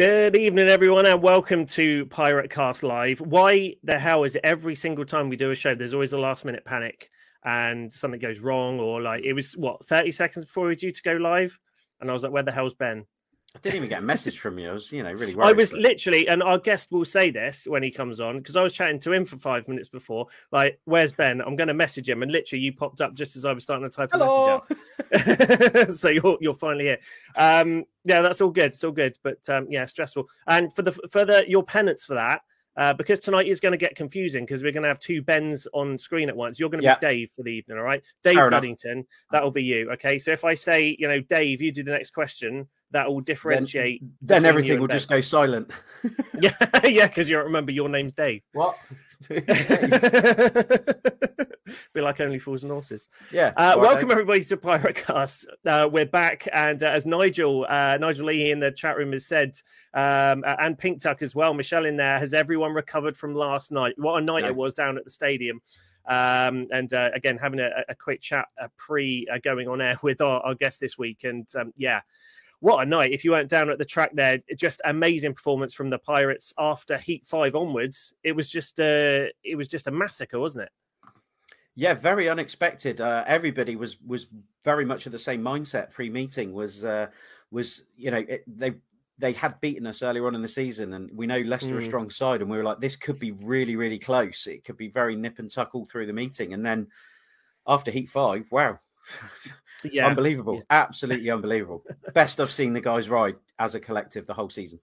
Good evening, everyone, and welcome to Pirate Cast Live. Why the hell is it every single time we do a show, there's always a last minute panic and something goes wrong, or like it was what 30 seconds before we were due to go live? And I was like, where the hell's Ben? I didn't even get a message from you. I was, you know, really worried. I was literally, and our guest will say this when he comes on because I was chatting to him for five minutes before. Like, where's Ben? I'm going to message him, and literally, you popped up just as I was starting to type Hello. a message out. so you're you're finally here. Um, yeah, that's all good. It's all good, but um, yeah, stressful. And for the for the your penance for that. Uh, because tonight is going to get confusing because we're going to have two Bens on screen at once. You're going to Yeah. be Dave for the evening, all right? Dave Fair. Duddington, that'll be you. Okay. So if I say, you know, Dave, you do the next question, that will differentiate. Then between you everything will Ben. just go silent. Yeah, yeah, because you remember your name's Dave. What? Be like Only Fools and Horses. yeah. Uh, all right, welcome then. everybody to Pirate Cast. Uh, we're back, and uh, as Nigel uh, Nigel Lee in the chat room has said, um, uh, and Pink Tuck as well. Michelle in there. Has everyone recovered from last night? What a night No. it was down at the stadium. Um, and uh, again, having a, a quick chat uh, pre uh, going on air with our, our guest this week, and um, yeah. What a night! If you weren't down at the track there, just amazing performance from the Pirates after Heat Five onwards. It was just a, it was just a massacre, wasn't it? Yeah, very unexpected. Uh, everybody was was very much of the same mindset pre-meeting. Was uh, was you know it, they they had beaten us earlier on in the season, and we know Leicester are a Mm. strong side, and we were like, this could be really really close. It could be very nip and tuck all through the meeting, and then after Heat Five, wow. Yeah, unbelievable, yeah. absolutely unbelievable. Best I've seen the guys ride as a collective the whole season.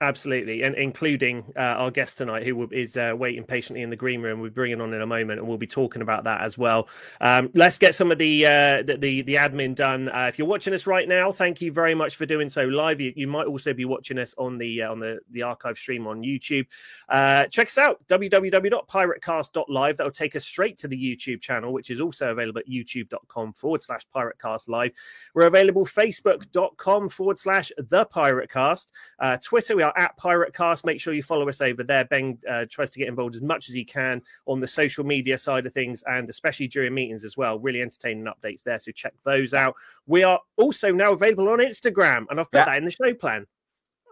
Absolutely, and including uh, our guest tonight, who is uh, waiting patiently in the green room. We'll bring it on in a moment, and we'll be talking about that as well. Um, let's get some of the uh, the, the the admin done. Uh, if you're watching us right now, thank you very much for doing so live. You, you might also be watching us on the uh, on the the archive stream on YouTube. Uh, check us out www.piratecast.live. That will take us straight to the YouTube channel, which is also available at youtube.com forward slash piratecast live. We're available facebook.com forward slash the piratecast. Uh, Twitter, we are at Piratecast. Make sure you follow us over there. Ben uh, tries to get involved as much as he can on the social media side of things, and especially during meetings as well. Really entertaining updates there, so check those out. We are also now available on Instagram, and I've put Yeah. that in the show plan.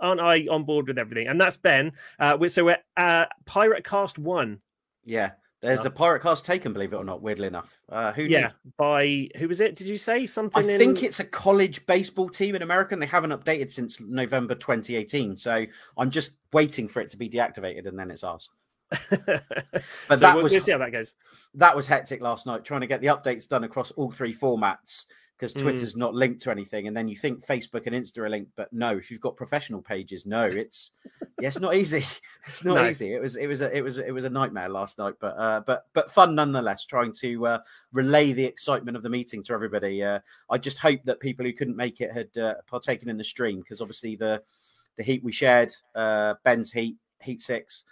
Aren't I on board with everything? And that's Ben. Uh, we- so we're uh, Pirate Cast One. Yeah, there's Yeah. the pirate cast taken, believe it or not. Weirdly enough, uh, who? knew? Yeah, by who was it? Did you say I something? in... think it's a college baseball team in America, and they haven't updated since November 2018. So I'm just waiting for it to be deactivated, and then it's ours. but But so that we'll, was we'll see how that goes. that was hectic last night, trying to get the updates done across all three formats because Mm. Twitter's not linked to anything, and then you think Facebook and Insta are linked, but no, if you've got professional pages, no, it's yeah, it's not easy. It's not No. easy. It was it was a it was it was a nightmare last night, but uh, but but fun nonetheless. Trying to uh, relay the excitement of the meeting to everybody. Uh, I just hope that people who couldn't make it had uh, partaken in the stream because obviously the the heat we shared, uh, Ben's heat, heat six,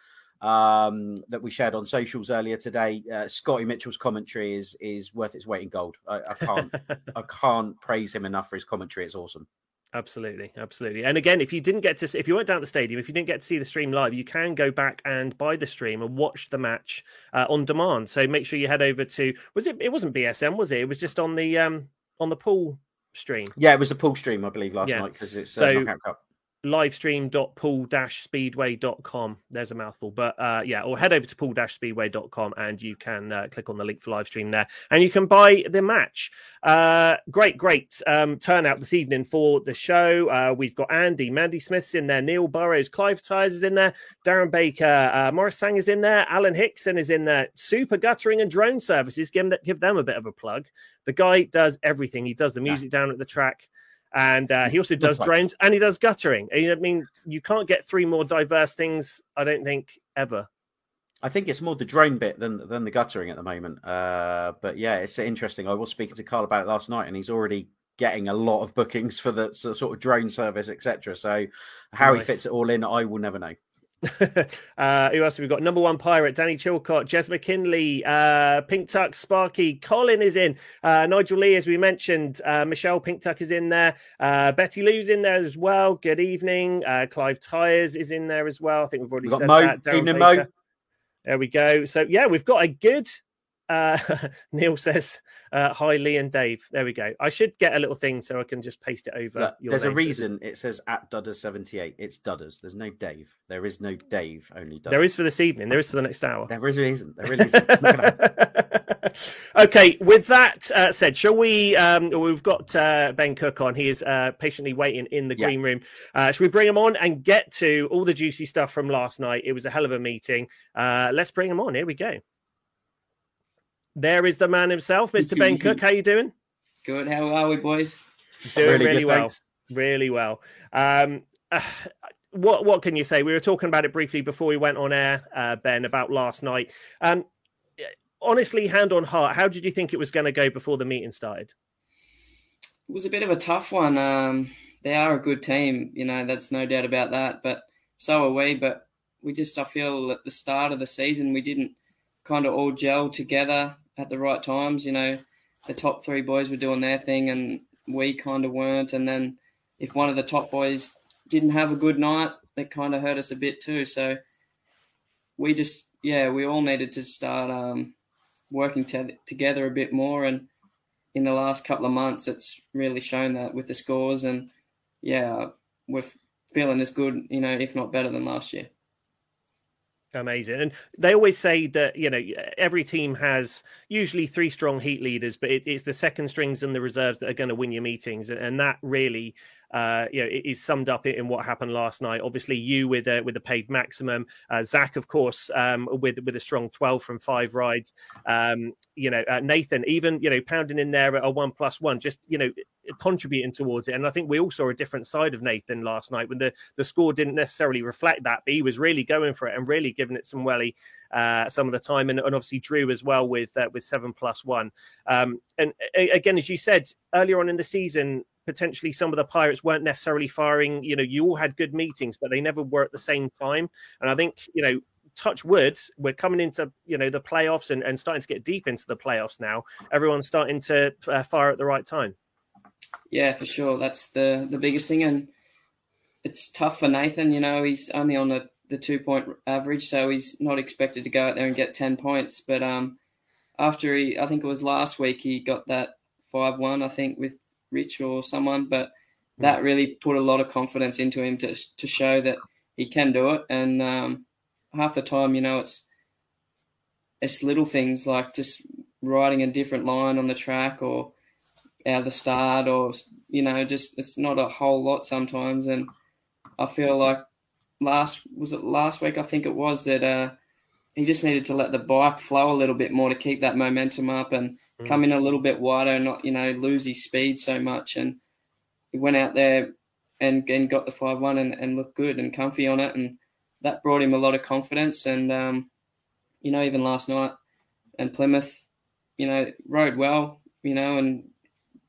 um, that we shared on socials earlier today. Uh, Scotty Mitchell's commentary is is worth its weight in gold. I, I can't I can't praise him enough for his commentary. It's awesome. Absolutely, absolutely. And again, if you didn't get to, if you weren't down at the stadium, if you didn't get to see the stream live, you can go back and buy the stream and watch the match uh, on demand. So make sure you head over to. Was it? It wasn't BSM, was it? It was just on the um on the Poole stream. Yeah, it was the Poole stream, I believe, last Yeah. night because it's So- uh, Cup. livestream.pool-speedway.com there's a mouthful but uh yeah or head over to pool-speedway.com and you can uh, click on the link for live stream there and you can buy the match. Uh great great um turnout this evening for the show. Uh we've got andy mandy smith's in there neil burrows clive tyres is in there darren baker uh morris sang is in there alan hickson is in there. Super guttering and drone services give them, give them a bit of a plug. The guy does everything. He does the Yeah. music down at the track and uh, he also does drains and he does guttering. I mean, you can't get three more diverse things, I don't think, ever. I think it's more the drain bit than than the guttering at the moment. Uh, but yeah, it's interesting. I was speaking to Carl about it last night, and he's already getting a lot of bookings for the sort of drone service, etc. So how Nice. he fits it all in, I will never know. uh, who else have we got? Number one pirate, Danny Chilcott, Jez McKinley, uh, Pink Tuck, Sparky, Colin is in, uh, Nigel Lee, as we mentioned, uh, Michelle Pink Tuck is in there, uh, Betty Lou's in there as well. Good evening. Uh, Clive Tyres is in there as well. I think we've already We've got said Mo. that. Darren Evening, Baker. Mo. There we go. So yeah, we've got a good uh, Neil says, uh, "Hi, Lee and Dave." There we go. I should get a little thing so I can just paste it over. Look, there's a reason it says at Dudders seventy eight. It's Dudders. There's no Dave. There is no Dave. Only Dudders. There is for this evening. There is for the next hour. There really isn't. There really isn't. okay. With that uh, said, shall we? Um, we've got uh, Ben Cook on. He is uh, patiently waiting in the yeah. green room. Uh, should we bring him on and get to all the juicy stuff from last night? It was a hell of a meeting. let's bring him on. Here we go. There is the man himself, Mr. Ben Cook. How are you doing? Good. How are we, boys? Doing really, really well. Thanks. Really well. Um, uh, what what can you say? We were talking about it briefly before we went on air, uh, Ben, about last night. Um, honestly, hand on heart, how did you think it was going to go before the meeting started? It was a bit of a tough one. Um, they are a good team, you know, that's no doubt about that. But so are we. But we just, I feel, at the start of the season, we didn't kind of all gel together at the right times. You know, the top three boys were doing their thing and we kind of weren't. And then if one of the top boys didn't have a good night, that kind of hurt us a bit too. So we just, yeah, we all needed to start um, working together a bit more. And in the last couple of months, it's really shown that with the scores. And yeah, we're feeling as good, you know, if not better than last year. Amazing. And they always say that, you know, every team has usually three strong heat leaders, but it, it's the second strings and the reserves that are going to win your meetings. And that really uh, you know, is summed up in what happened last night. Obviously, you with a with a paid maximum, uh, Zach, of course, um, with with a strong twelve from five rides. Um, you know, uh, Nathan, even you know, pounding in there at a one plus one, just you know, contributing towards it. And I think we all saw a different side of Nathan last night when the the score didn't necessarily reflect that, but he was really going for it and really giving it some welly. Uh, some of the time, and, and, obviously Drew as well with uh, with seven plus one. Um, and again, as you said earlier on in the season, potentially some of the pirates weren't necessarily firing. You know, you all had good meetings, but they never were at the same time. And I think you know, touch wood, we're coming into you know the playoffs and, and starting to get deep into the playoffs now. Everyone's starting to uh, fire at the right time. Yeah, for sure. That's the the biggest thing, and it's tough for Nathan. You know, he's only on the the two point average, so he's not expected to go out there and get ten points. But um, after he, I think it was last week, he got that five one. I think with Rich or someone, but that mm. really put a lot of confidence into him to to show that he can do it. And um, half the time, you know, it's it's little things like just riding a different line on the track or out of the start, or you know, just it's not a whole lot sometimes. And I feel like last was it last week? I think it was that uh, he just needed to let the bike flow a little bit more to keep that momentum up and mm. come in a little bit wider and not, you know, lose his speed so much. And he went out there and, and got the 5 1 and, and looked good and comfy on it. And that brought him a lot of confidence. And, um, you know, even last night and Plymouth, you know, rode well, you know, and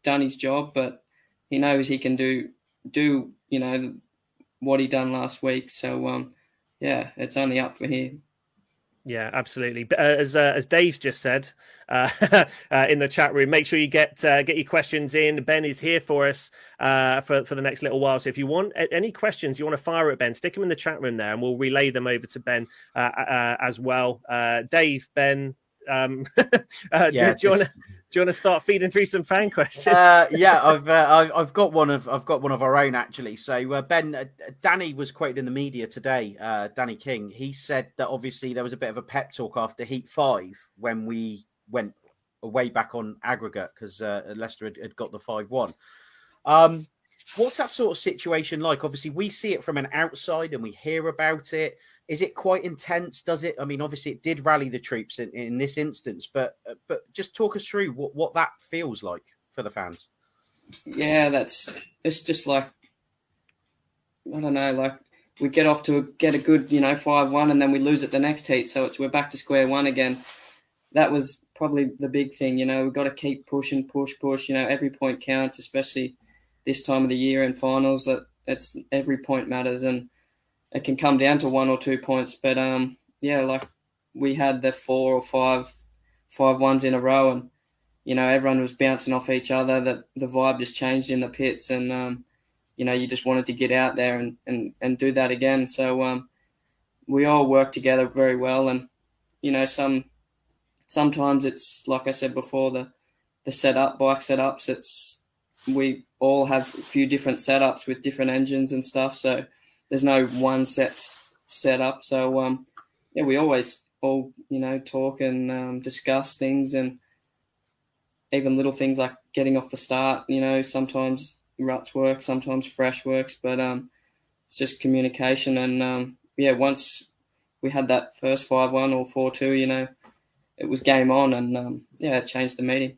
done his job, but he knows he can do, do, you know, what he done last week. So, um, yeah, it's only up for him. Yeah, absolutely. Uh, as uh, as Dave's just said uh, uh, in the chat room, make sure you get uh, get your questions in. Ben is here for us for for the next little while. So if you want any questions you want to fire at Ben, stick them in the chat room there, and we'll relay them over to Ben as well. Dave, Ben, um, yeah, do, you want to do you want to start feeding through some fan questions? Uh, yeah, I've uh, I've got one of I've got one of our own actually. So uh, Ben, uh, Danny was quoted in the media today. Uh, Danny King, he said that obviously there was a bit of a pep talk after Heat Five when we went way back on aggregate because uh, Leicester had, had, got the five one. Um, what's that sort of situation like? Obviously, we see it from an outside and we hear about it is it quite intense? Does it? I mean, obviously, it did rally the troops in, in this instance, but but just talk us through what, what that feels like for the fans. Yeah, that's it's just like I don't know, like we get off to a, get a good you know five one, and then we lose at the next heat, so it's we're back to square one again. That was probably the big thing, you know. We've got to keep pushing, push, push. You know, every point counts, especially this time of the year in finals. That it's every point matters, and it can come down to one or two points. But um, yeah, like we had the four or five five ones in a row, and you know everyone was bouncing off each other. That the vibe just changed in the pits, and um, you know you just wanted to get out there and and, and do that again. So um, we all worked together very well, and you know some sometimes it's like I said before the the setup bike setups. It's we all have a few different setups with different engines and stuff. So there's no one set set up. So um, yeah, we always all you know talk and um, discuss things and even little things like getting off the start. You know, sometimes ruts work, sometimes fresh works, but um, it's just communication and um, yeah. Once we had that first five one or four two, you know, it was game on, and um, yeah, it changed the meeting.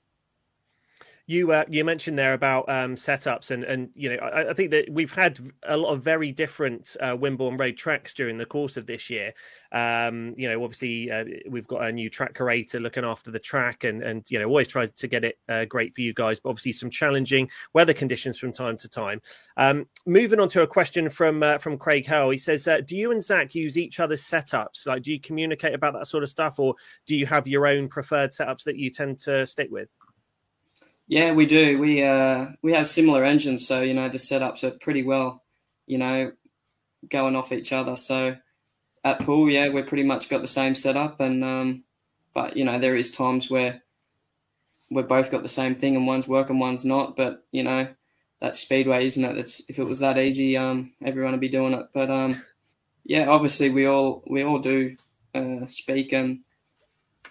You uh, you mentioned there about um, setups, and and you know I, I, think that we've had a lot of very different uh, Wimborne Road tracks during the course of this year. Um, you know, obviously uh, we've got a new track curator looking after the track, and and you know always tries to get it uh, great for you guys. But obviously some challenging weather conditions from time to time. Um, moving on to a question from uh, from Craig Hell, he says, uh, "Do you and Zach use each other's setups? Like, do you communicate about that sort of stuff, or do you have your own preferred setups that you tend to stick with?" Yeah, we do. We uh we have similar engines, so you know the setups are pretty well, you know, going off each other. So at Poole, yeah, we're pretty much got the same setup, and um, but you know there is times where we've both got the same thing and one's working, one's not. But you know that's speedway, isn't it? That's if it was that easy, um, everyone would be doing it. But um, yeah, obviously we all we all do uh, speak and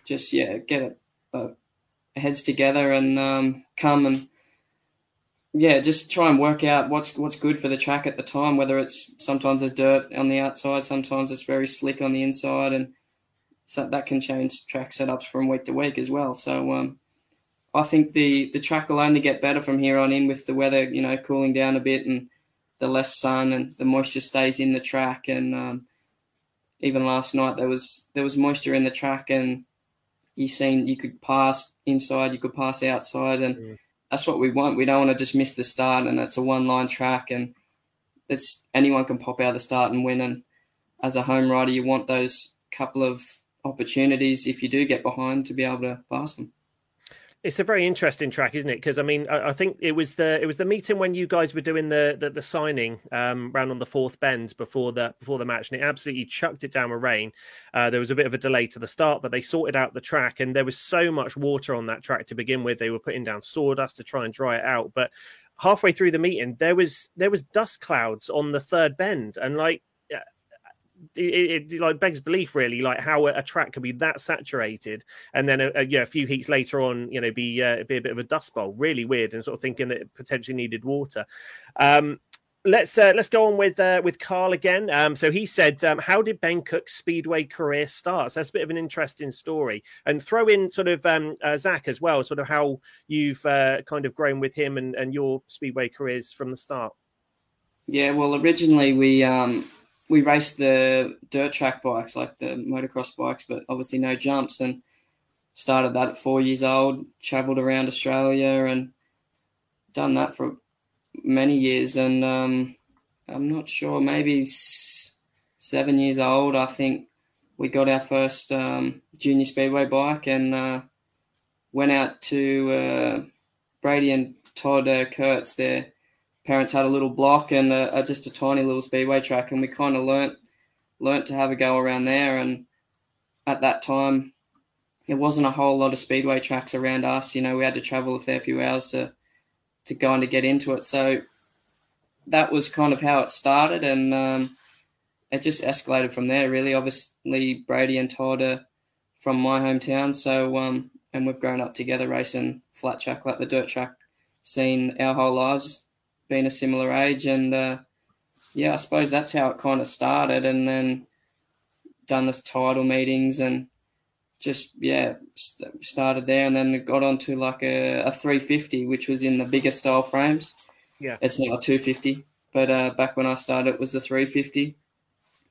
just yeah get it. Uh, heads together and um, come and yeah, just try and work out what's what's good for the track at the time. Whether it's sometimes there's dirt on the outside, sometimes it's very slick on the inside, and so that can change track setups from week to week as well. So um, I think the the track will only get better from here on in with the weather, you know, cooling down a bit and the less sun and the moisture stays in the track. And um, even last night there was there was moisture in the track and you seen you could pass inside, you could pass outside, and mm. that's what we want. We don't want to just miss the start, and it's a one line track, and it's anyone can pop out the start and win. And as a home rider, you want those couple of opportunities if you do get behind to be able to pass them. It's a very interesting track, isn't it? Because I mean, I, I, think it was the it was the meeting when you guys were doing the the, the signing um, round on the fourth bend before the before the match, and it absolutely chucked it down with rain. Uh, there was a bit of a delay to the start, but they sorted out the track, and there was so much water on that track to begin with. They were putting down sawdust to try and dry it out, but halfway through the meeting, there was there was dust clouds on the third bend, and like it, it, like begs belief really like how a, track can be that saturated and then a, a, yeah, a few heats later on you know be uh, be a bit of a dust bowl really weird and sort of thinking that it potentially needed water um, let's uh, let's go on with uh, with Carl again. Um, so he said, um, "How did Ben Cook's speedway career start?" So that's a bit of an interesting story, and throw in sort of um, uh, Zach as well, sort of how you've uh, kind of grown with him and, and your speedway careers from the start. Yeah, well, originally we um, we raced the dirt track bikes, like the motocross bikes, but obviously no jumps. And started that at four years old. Travelled around Australia and done that for many years. And um, I'm not sure, maybe seven years old. I think we got our first um, junior speedway bike and uh, went out to uh, Brady and Todd uh, Kurtz there parents had a little block and a, a, just a tiny little speedway track, and we kind of learnt learnt to have a go around there. And at that time, there wasn't a whole lot of speedway tracks around us. You know, we had to travel a fair few hours to to kind of get into it. So that was kind of how it started, and um, it just escalated from there. Really, obviously, Brady and Todd are from my hometown, so um, and we've grown up together racing flat track like the dirt track seen our whole lives been a similar age, and uh, yeah, I suppose that's how it kind of started, and then done this title meetings and just yeah st- started there, and then got onto like a, a 350, which was in the bigger style frames. Yeah, it's now a 250, but uh, back when I started, it was the 350.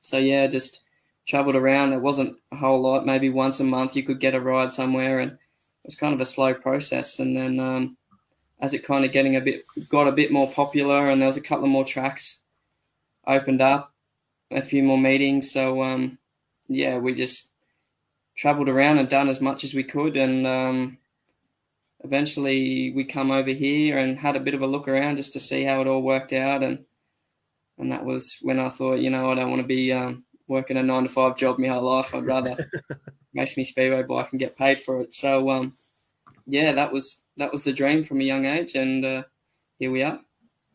So yeah, just travelled around. There wasn't a whole lot. Maybe once a month you could get a ride somewhere, and it was kind of a slow process. And then um, as it kind of getting a bit got a bit more popular, and there was a couple of more tracks opened up, a few more meetings. So um, yeah, we just travelled around and done as much as we could, and um, eventually we come over here and had a bit of a look around just to see how it all worked out, and and that was when I thought, you know, I don't want to be um, working a nine to five job my whole life. I'd rather race me speedway bike and get paid for it. So um, yeah, that was that was the dream from a young age, and uh, here we are.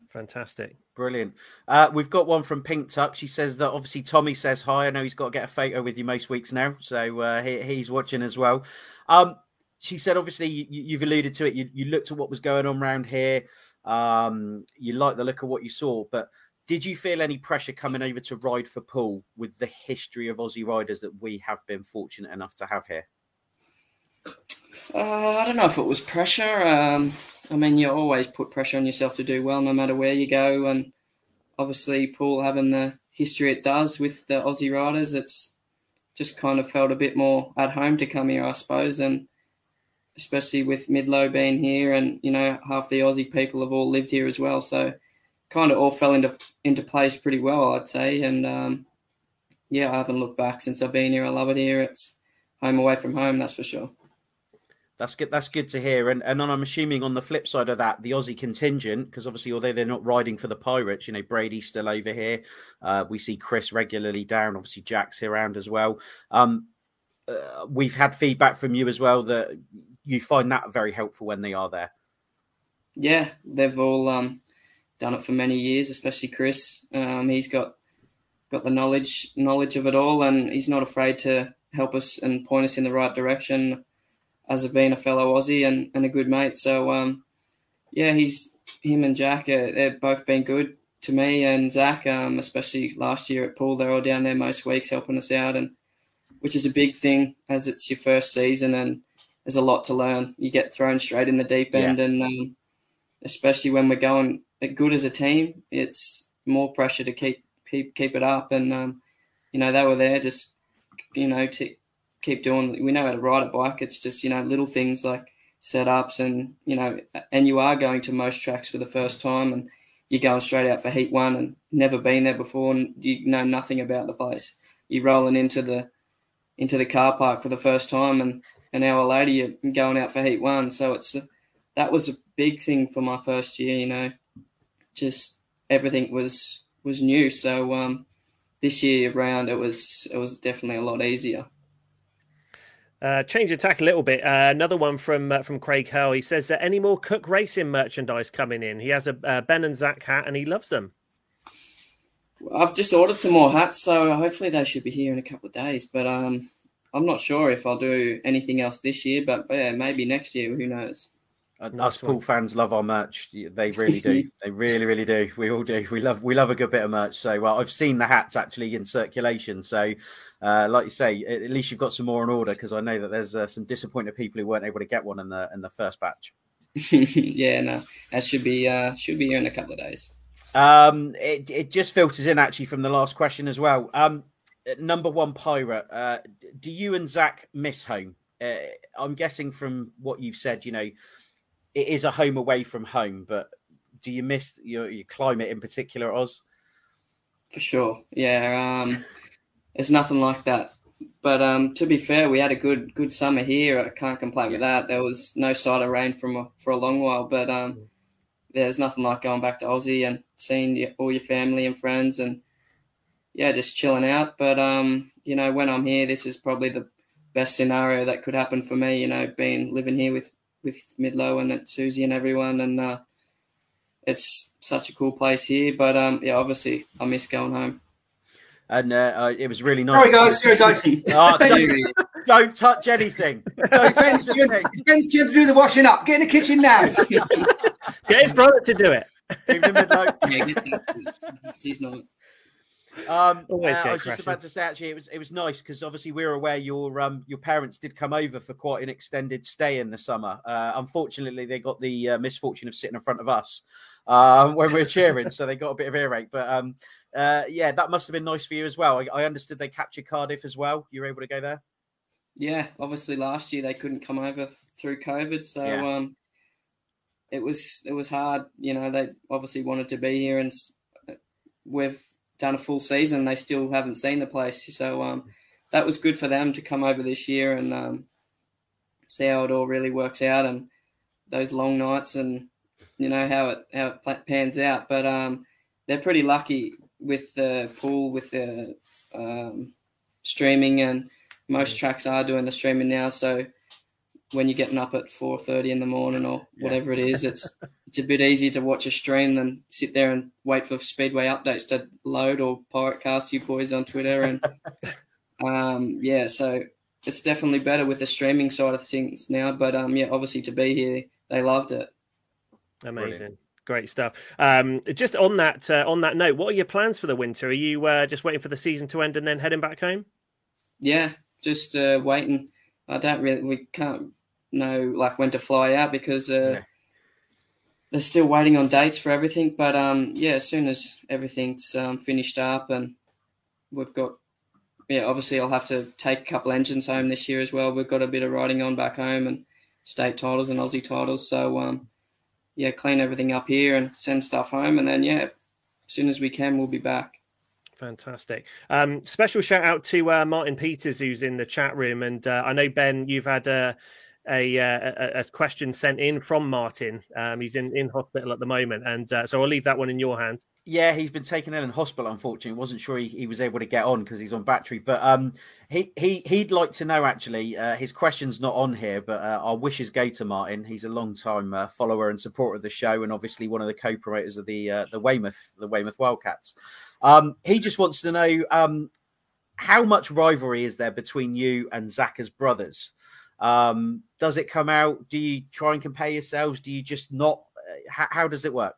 Fantastic. Brilliant. Uh, we've got one from Pink Tuck. She says that obviously Tommy says hi. I know he's got to get a photo with you most weeks now, so uh, he, he's watching as well. Um, she said, obviously, you, have alluded to it. You, you, looked at what was going on around here. Um, you like the look of what you saw, but did you feel any pressure coming over to ride for Poole with the history of Aussie riders that we have been fortunate enough to have here? Uh, I don't know if it was pressure. Um, I mean, you always put pressure on yourself to do well, no matter where you go. And obviously, Poole having the history it does with the Aussie riders, it's just kind of felt a bit more at home to come here, I suppose. And especially with Midlow being here, and you know half the Aussie people have all lived here as well, so kind of all fell into into place pretty well, I'd say. And um, yeah, I haven't looked back since I've been here. I love it here. It's home away from home, that's for sure. That's good. That's good to hear. And and I'm assuming on the flip side of that, the Aussie contingent, because obviously although they're not riding for the Pirates, you know Brady's still over here. Uh, we see Chris regularly down. Obviously Jack's here around as well. Um, uh, we've had feedback from you as well that you find that very helpful when they are there. Yeah, they've all um, done it for many years, especially Chris. Um, he's got got the knowledge knowledge of it all, and he's not afraid to help us and point us in the right direction. As a being a fellow Aussie and, and a good mate, so um, yeah, he's him and Jack. Uh, they've both been good to me and Zach, um, especially last year at Poole. They're all down there most weeks helping us out, and which is a big thing as it's your first season and there's a lot to learn. You get thrown straight in the deep end, yeah. and um, especially when we're going good as a team, it's more pressure to keep keep keep it up. And um, you know they were there just you know to keep doing. We know how to ride a bike. It's just you know little things like setups and you know and you are going to most tracks for the first time and you're going straight out for heat one and never been there before and you know nothing about the place you're rolling into the into the car park for the first time and an hour later you're going out for heat one. So it's that was a big thing for my first year. You know, just everything was was new. So um, this year around, it was it was definitely a lot easier. Uh, change the tack a little bit. Uh, another one from uh, from Craig Hell. He says, uh, "Any more Cook Racing merchandise coming in?" He has a uh, Ben and Zach hat, and he loves them. I've just ordered some more hats, so hopefully they should be here in a couple of days. But um, I'm not sure if I'll do anything else this year, but yeah, maybe next year. Who knows? Uh, nice Us Poole fans love our merch. They really do. they really, really do. We all do. We love we love a good bit of merch. So well, I've seen the hats actually in circulation. So, uh, like you say, at least you've got some more in order because I know that there's uh, some disappointed people who weren't able to get one in the in the first batch. yeah, no, that should be uh, should be here in a couple of days. Um, it it just filters in actually from the last question as well. Um, number one pirate. Uh, do you and Zach miss home? Uh, I'm guessing from what you've said, you know, it is a home away from home, but do you miss your, your climate in particular, Oz? For sure, yeah. Um, it's nothing like that. But um, to be fair, we had a good good summer here. I can't complain yeah. with that. There was no sight of rain from a, for a long while, but um, there's nothing like going back to Aussie and seeing all your family and friends and yeah, just chilling out. But um, you know, when I'm here, this is probably the best scenario that could happen for me. You know, being living here with with Midlow and Susie and everyone, and uh, it's such a cool place here. But um, yeah, obviously, I miss going home. And uh, uh, it was really nice. Sorry, guys. Sorry, guys. oh, don't, don't, touch anything. Don't Ben's, it's Ben's to do the washing up. Get in the kitchen now. Get his brother to do it. yeah, he's not. Um, uh, I was just about to say, actually, it was it was nice because obviously we were aware your um your parents did come over for quite an extended stay in the summer. Uh, unfortunately, they got the uh, misfortune of sitting in front of us um, when we were cheering, so they got a bit of earache. But um, uh, yeah, that must have been nice for you as well. I, I understood they captured Cardiff as well. You were able to go there. Yeah, obviously last year they couldn't come over through COVID, so yeah. um, it was it was hard. You know, they obviously wanted to be here, and we've done a full season. They still haven't seen the place, so um, that was good for them to come over this year and um, see how it all really works out and those long nights and you know how it how it pans out. But um, they're pretty lucky with the Poole, with the um, streaming and most tracks are doing the streaming now. So when you're getting up at four thirty in the morning or whatever it is, it's it's a bit easier to watch a stream than sit there and wait for Speedway updates to load or pirate cast you boys on Twitter and um, yeah, so it's definitely better with the streaming side of things now. But um, yeah, obviously to be here, they loved it. Amazing. Brilliant. Great stuff. Um, just on that uh, on that note, what are your plans for the winter? Are you uh, just waiting for the season to end and then heading back home? Yeah, just uh, waiting. I don't really. We can't know like when to fly out because uh, they're still waiting on dates for everything. But um, yeah, as soon as everything's um, finished up and we've got yeah, obviously I'll have to take a couple engines home this year as well. We've got a bit of riding on back home and state titles and Aussie titles. So um, yeah, clean everything up here and send stuff home, and then yeah, as soon as we can, we'll be back. Fantastic. Um, special shout out to uh, Martin Peters, who's in the chat room. And uh, I know, Ben, you've had a, a, a, a question sent in from Martin. Um, he's in, in hospital at the moment. And uh, so I'll leave that one in your hands. Yeah, he's been taken ill in hospital, unfortunately. Wasn't sure he, he was able to get on because he's on battery. But um, he, he, he'd like to know, actually, uh, his question's not on here, but uh, our wishes go to Martin. He's a long time uh, follower and supporter of the show and obviously one of the co promoters of the, uh, the Weymouth, the Weymouth Wildcats. Um, he just wants to know um, how much rivalry is there between you and Zach brothers? Um, does it come out? Do you try and compare yourselves? Do you just not? Uh, how, how does it work?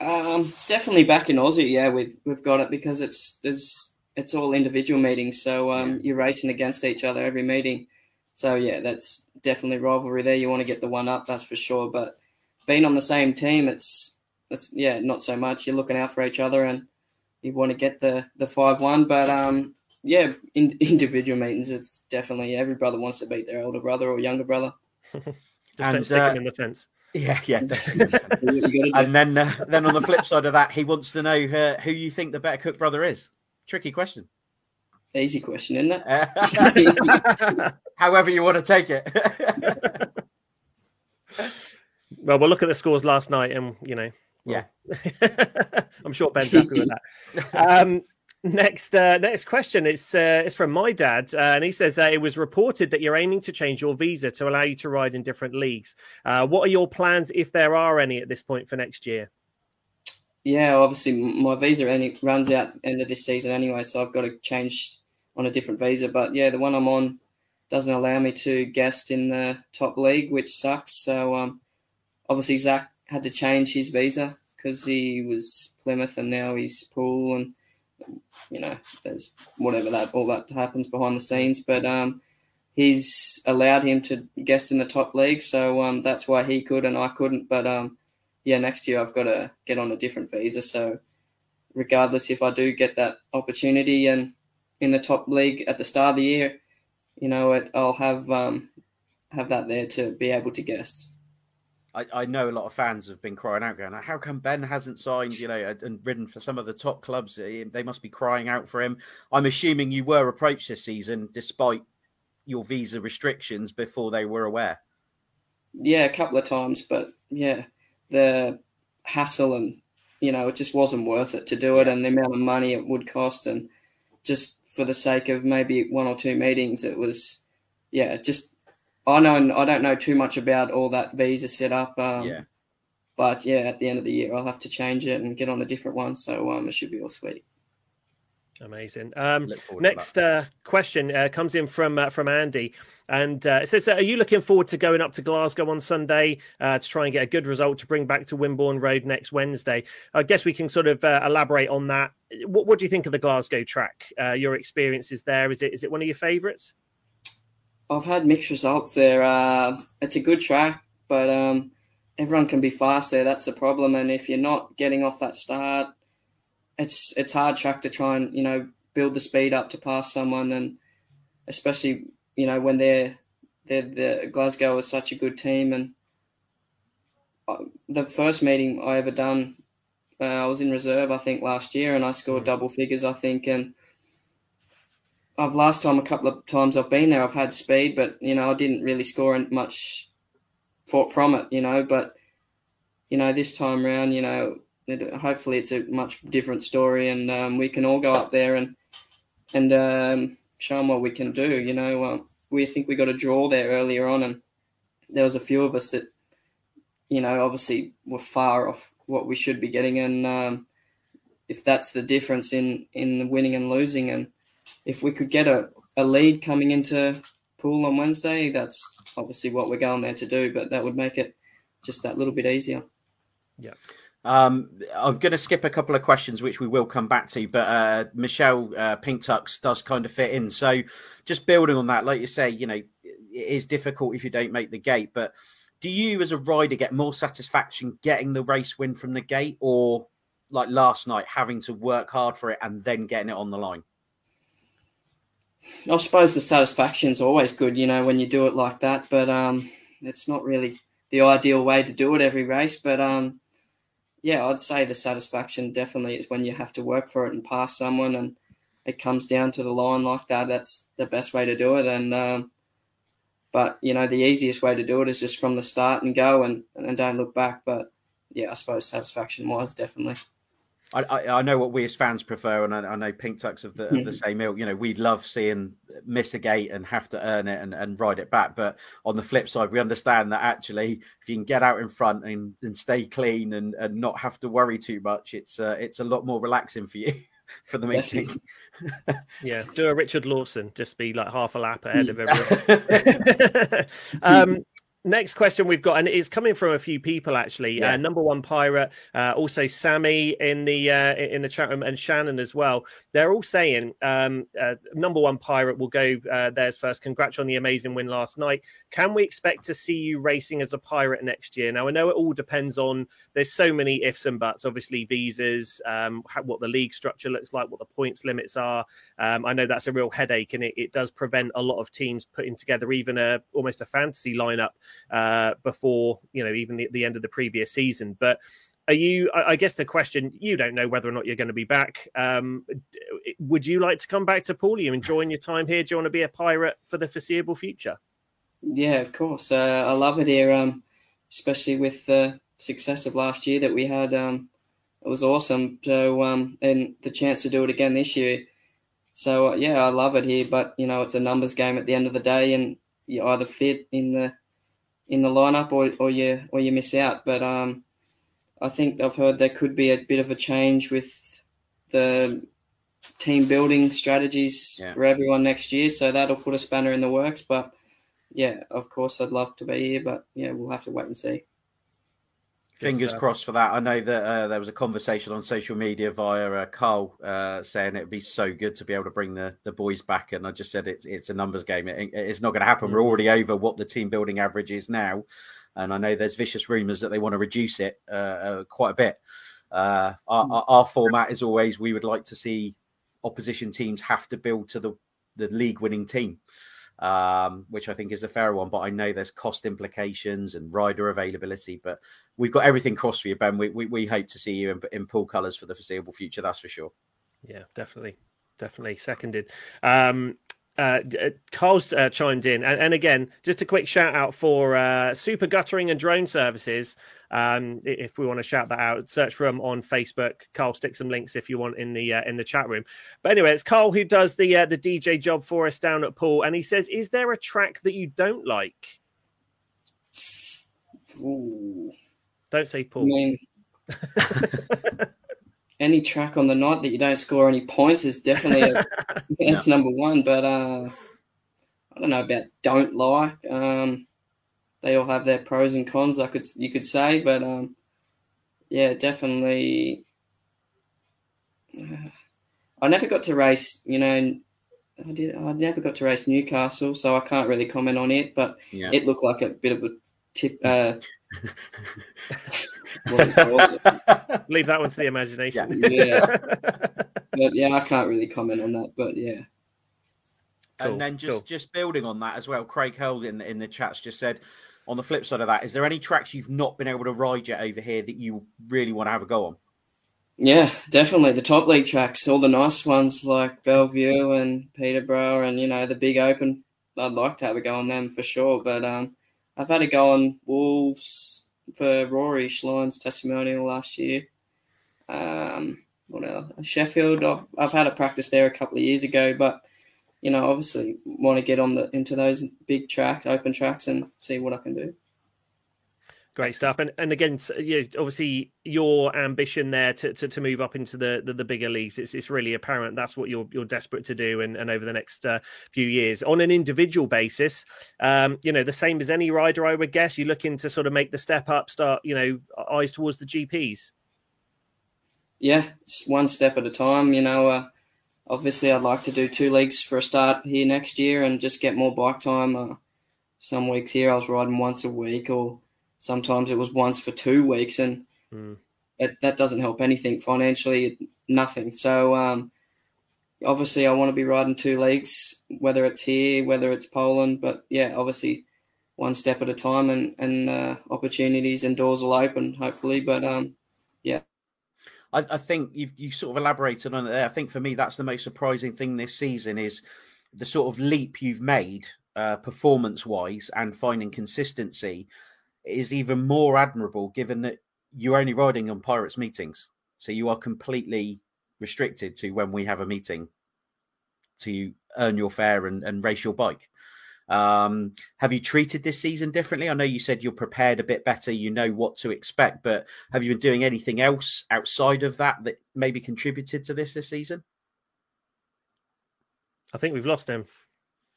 Um, definitely back in Aussie, yeah, we've we've got it because it's there's it's all individual meetings, so um, yeah. you're racing against each other every meeting. So yeah, that's definitely rivalry there. You want to get the one up, that's for sure. But being on the same team, it's it's yeah, not so much. You're looking out for each other and you want to get the the five one. But um, yeah, in, individual meetings, it's definitely every brother wants to beat their older brother or younger brother. Just and, don't stick uh, in the fence. Yeah, yeah. and then, uh, then on the flip side of that, he wants to know uh, who you think the better Cook brother is. Tricky question. Easy question, isn't it? However you want to take it. well, we'll look at the scores last night, and you know, well, yeah, I'm sure Ben's happy with that. Um, Next, uh, next question. It's uh, it's from my dad, uh, and he says uh, it was reported that you're aiming to change your visa to allow you to ride in different leagues. Uh, what are your plans, if there are any, at this point for next year? Yeah, obviously my visa any, runs out end of this season anyway, so I've got to change on a different visa. But yeah, the one I'm on doesn't allow me to guest in the top league, which sucks. So um, obviously Zach had to change his visa because he was Plymouth and now he's Poole and you know, there's whatever that all that happens behind the scenes. But um, he's allowed him to guest in the top league, so um, that's why he could and I couldn't. But um, yeah, next year I've got to get on a different visa. So regardless if I do get that opportunity and in the top league at the start of the year, you know, it, I'll have um, have that there to be able to guest. I, I know a lot of fans have been crying out, going, "How come Ben hasn't signed? You know, and ridden for some of the top clubs? They must be crying out for him." I'm assuming you were approached this season, despite your visa restrictions, before they were aware. Yeah, a couple of times, but yeah, the hassle and you know, it just wasn't worth it to do it, and the amount of money it would cost, and just for the sake of maybe one or two meetings, it was, yeah, just I know I don't know too much about all that visa setup. Um, yeah. But yeah, at the end of the year, I'll have to change it and get on a different one. So um, it should be all sweet. Amazing. Um, next uh, question uh, comes in from uh, from Andy, and uh, it says, "Are you looking forward to going up to Glasgow on Sunday uh, to try and get a good result to bring back to Wimborne Road next Wednesday?" I guess we can sort of uh, elaborate on that. What, what, do you think of the Glasgow track? your experiences there is it is it one of your favourites? I've had mixed results there. Uh, it's a good track, but um, everyone can be fast there. That's the problem. And if you're not getting off that start, it's it's hard track to try and you know build the speed up to pass someone, and especially you know when they're they're the Glasgow is such a good team. And uh, the first meeting I ever done, uh, I was in reserve I think last year, and I scored mm. double figures I think, and I've last time a couple of times I've been there, I've had speed, but you know I didn't really score much from it, you know. But you know this time around, you know, it, hopefully it's a much different story, and um, we can all go up there and and um, show them what we can do. You know, um, we think we got a draw there earlier on, and there was a few of us that, you know, obviously were far off what we should be getting, and um, if that's the difference in in winning and losing, and if we could get a, a lead coming into Poole on Wednesday, that's obviously what we're going there to do. But that would make it just that little bit easier. Yeah. Um, I'm going to skip a couple of questions, which we will come back to, but uh, Michelle uh, Pink Tux does kind of fit in. So, just building on that, like you say, you know, it is difficult if you don't make the gate. But do you, as a rider, get more satisfaction getting the race win from the gate, or like last night, having to work hard for it and then getting it on the line? I suppose the satisfaction is always good, you know, when you do it like that. But um, it's not really the ideal way to do it every race. But um, yeah, I'd say the satisfaction definitely is when you have to work for it and pass someone, and it comes down to the line like that. That's the best way to do it. And um, but you know, the easiest way to do it is just from the start and go and and don't look back. But yeah, I suppose satisfaction wise, definitely. I, I, I know what we as fans prefer, and I, I know Pink Tux of the of the same ilk. You know, we love seeing miss a gate and have to earn it and, and ride it back. But on the flip side, we understand that actually, if you can get out in front and, and stay clean and, and not have to worry too much, it's uh, it's a lot more relaxing for you for the meeting. yeah, do a Richard Lawson, just be like half a lap ahead of everyone. um, next question we've got, and it's coming from a few people actually. Yeah. Uh, number one pirate, uh, also Sammy in the uh, in the chat room, and Shannon as well. They're all saying um, uh, number one pirate will go uh, theirs first. Congrats on the amazing win last night. Can we expect to see you racing as a pirate next year? Now I know it all depends on. There's so many ifs and buts. Obviously visas, um, how, what the league structure looks like, what the points limits are. Um, I know that's a real headache, and it, it does prevent a lot of teams putting together even a almost a fantasy lineup uh, before you know even the, the end of the previous season. But are you? I guess the question you don't know whether or not you're going to be back. Um, would you like to come back to Poole? Are you enjoying your time here? Do you want to be a pirate for the foreseeable future? Yeah, of course. Uh, I love it here, um, especially with the success of last year that we had. Um, it was awesome. So, um, and the chance to do it again this year. So, uh, yeah, I love it here. But you know, it's a numbers game at the end of the day, and you either fit in the in the lineup or, or you or you miss out. But um, I think I've heard there could be a bit of a change with the team building strategies Yeah. for everyone next year. So that'll put a spanner in the works. But yeah, of course, I'd love to be here, but yeah, we'll have to wait and see. Fingers stuff. crossed for that. I know that uh, there was a conversation on social media via uh, Carl uh, saying it would be so good to be able to bring the, the boys back, and I just said it's it's a numbers game. It, it's not going to happen. We're already over what the team building average is now, and I know there's vicious rumours that they want to reduce it uh, uh, quite a bit. Uh, our, our, our format is always we would like to see opposition teams have to build to the the league winning team um, which I think is a fair one. But I know there's cost implications and rider availability. But we've got everything crossed for you, Ben. We we, we hope to see you in, in Poole colours for the foreseeable future. That's for sure. Yeah, definitely, definitely seconded. Um, uh, uh, Carl's uh, chimed in, and, and again, just a quick shout out for uh, Super Guttering and Drone Services. Um, if we want to shout that out, search for them on Facebook. Carl, stick some links if you want in the uh, in the chat room. But anyway, it's Carl who does the uh, the DJ job for us down at Poole, and he says, "Is there a track that you don't like?" Ooh. Don't say Poole. any track on the night that you don't score any points is definitely a, that's number one. But uh, I don't know about don't like. Um, they all have their pros and cons. I could you could say, but um, yeah, definitely. uh, I never got to race. You know, I did. I never got to race Newcastle, so I can't really comment on it. But Yeah. it looked like a bit of a tip. Uh, what do you call it? Leave that one to the imagination. Yeah. but yeah, I can't really comment on that. But yeah, Cool, and then just cool. just building on that as well, Craig Held in in the chats just said. On the flip side of that, is there any tracks you've not been able to ride yet over here that you really want to have a go on? yeah, definitely the top league tracks, all the nice ones like Bellevue and Peterborough, and you know the big open. I'd like to have a go on them for sure. But um, I've had a go on Wolves for Rory Schlein's testimonial last year. Um, what else? Sheffield. I've, I've had a practice there a couple of years ago, but you know, obviously want to get on the into those big tracks, open tracks, and see what I can do. Great stuff, and and again, you know, obviously your ambition there to, to, to move up into the, the, the bigger leagues, it's it's really apparent. That's what you're you're desperate to do, and, and over the next uh, few years, on an individual basis, um, you know, the same as any rider, I would guess. You're looking to sort of make the step up, start, you know, eyes towards the GPs. Yeah, one step at a time. You know, uh, obviously, I'd like to do two leagues for a start here next year, and just get more bike time. Uh, some weeks here, I was riding once a week, or Sometimes it was once for two weeks, and mm. it, that doesn't help anything financially, nothing. So um, obviously, I want to be riding two leagues, whether it's here, whether it's Poland. But yeah, obviously, one step at a time, and and uh, opportunities and doors will open, hopefully. But um, yeah. I, I think you you sort of elaborated on it there. I think for me, that's the most surprising thing this season is the sort of leap you've made uh, performance wise and finding consistency is even more admirable given that you're only riding on Pirates meetings. So you are completely restricted to when we have a meeting to earn your fare and, and race your bike. Um, have you treated this season differently? I know you said you're prepared a bit better, you know what to expect, but have you been doing anything else outside of that that maybe contributed to this this season? I think we've lost him.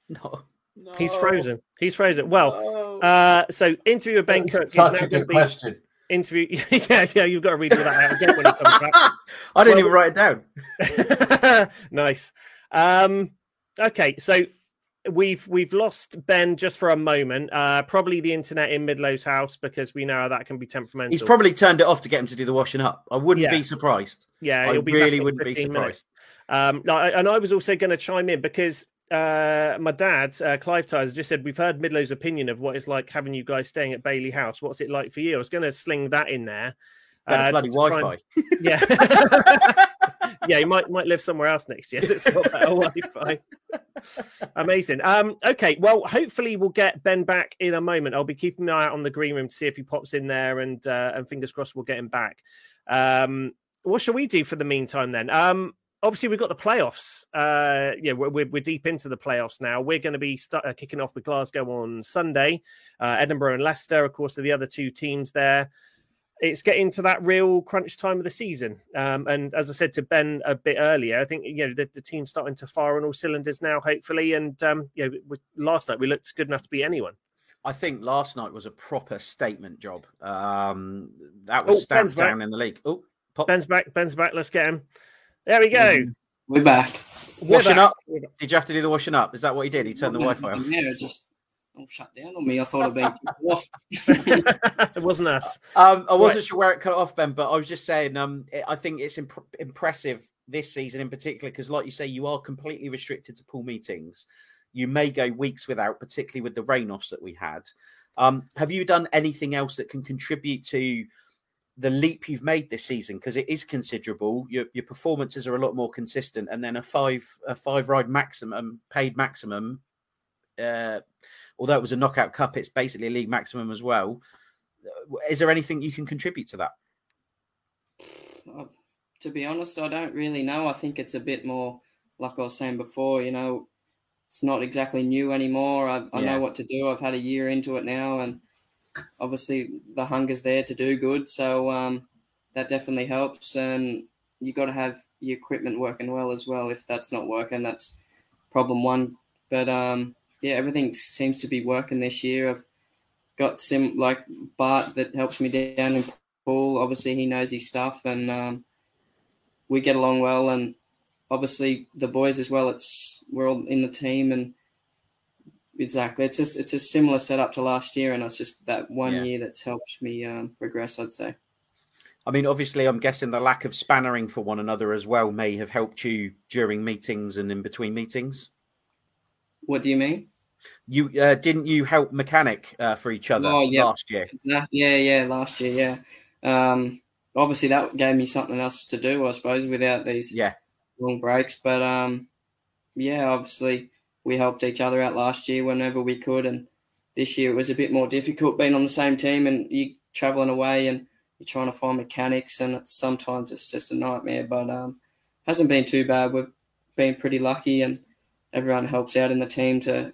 No. No. He's frozen. He's frozen. Well, no. Uh, so interview with Ben Cook. Such a good question. Interview. yeah, yeah. You've got to read all that out again when he comes back. I didn't well, even write it down. nice. Um, okay, so we've we've lost Ben just for a moment. Uh, probably the internet in Midlow's house because we know how that can be temperamental. He's probably turned it off to get him to do the washing up. I wouldn't yeah. be surprised. Yeah, I really wouldn't be surprised. Um, and I was also going to chime in because uh, my dad, uh, Clive Tyers, just said, We've heard Midlow's opinion of what it's like having you guys staying at Bailey House. What's it like for you? I was going to sling that in there. Uh, bloody Wi Fi. And... Yeah. yeah, you might might live somewhere else next year that's got better Wi Fi. Amazing. Um, okay, well, hopefully we'll get Ben back in a moment. I'll be keeping an eye out on the green room to see if he pops in there, and uh, and fingers crossed we'll get him back. Um, what shall we do for the meantime then? Um, obviously we've got the playoffs. Uh, yeah, we're, we're, deep into the playoffs now. We're going to be start, uh, kicking off with Glasgow on Sunday. Uh, Edinburgh and Leicester, of course, are the other two teams there. It's getting to that real crunch time of the season. Um, and as I said to Ben a bit earlier, I think you know the, the team's starting to fire on all cylinders now, hopefully. And um, you know, we, last night we looked good enough to beat anyone. I think last night was a proper statement job. Um, that was oh, stamped down back. in the league. Oh, pop. Ben's back. Ben's back. Let's get him. There we go. We're back. Washing up. Did you have to do the washing up? Is that what he did? He turned the Wi-Fi off. Yeah, just all shut down on me. I thought I'd been off. it wasn't us. Um, I wasn't right. sure where it cut off, Ben, but I was just saying. Um, it, I think it's imp- impressive this season in particular because, like you say, you are completely restricted to Poole meetings. You may go weeks without, particularly with the rain offs that we had. Um, have you done anything else that can contribute to the leap you've made this season because it is considerable. Your your performances are a lot more consistent, and then a five a five ride maximum paid maximum. Uh, although it was a knockout cup, it's basically a league maximum as well. Is there anything you can contribute to that? To be honest, I don't really know. I think it's a bit more like I was saying before. You know, it's not exactly new anymore. I, I yeah. know what to do. I've had a year into it now, and obviously the hunger's there to do good, so um, that definitely helps. And you got to have your equipment working well as well. If that's not working, that's problem one. But um, yeah, everything seems to be working this year. I've got sim like Bart that helps me down in Poole. Obviously, he knows his stuff, and um, we get along well. And obviously, the boys as well. It's we're all in the team, and exactly. It's just it's a similar setup to last year, and it's just that one yeah. year that's helped me um, progress. I'd say. I mean, obviously, I'm guessing the lack of spannering for one another as well may have helped you during meetings and in between meetings. What do you mean? You uh, didn't you help mechanic uh, for each other oh, yeah. last year? Yeah, yeah, last year, yeah. Um, obviously, that gave me something else to do, I suppose, without these yeah long breaks. But um, yeah, obviously, we helped each other out last year whenever we could, and this year it was a bit more difficult being on the same team and you traveling away and you're trying to find mechanics, and it's, sometimes it's just a nightmare. But um, hasn't been too bad. We've been pretty lucky, and everyone helps out in the team to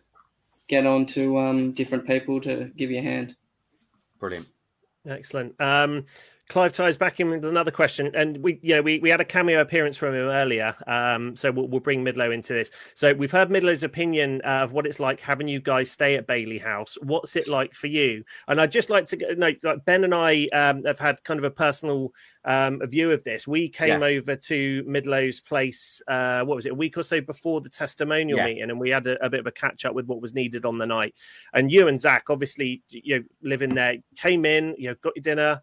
get on to um, different people to give you a hand. Brilliant. Excellent. Um, Clive Tyers back in with another question, and we, yeah, we, we had a cameo appearance from him earlier, um, so we'll, we'll bring Midlow into this. So we've heard Midlow's opinion uh, of what it's like having you guys stay at Bailey House. What's it like for you? And I'd just like to know, like Ben and I um, have had kind of a personal um, view of this. We came yeah. over to Midlow's place, uh, what was it, a week or so before the testimonial yeah. meeting, and we had a, a, bit of a catch up with what was needed on the night. And you and Zach, obviously, you know, living there, came in, you know, got your dinner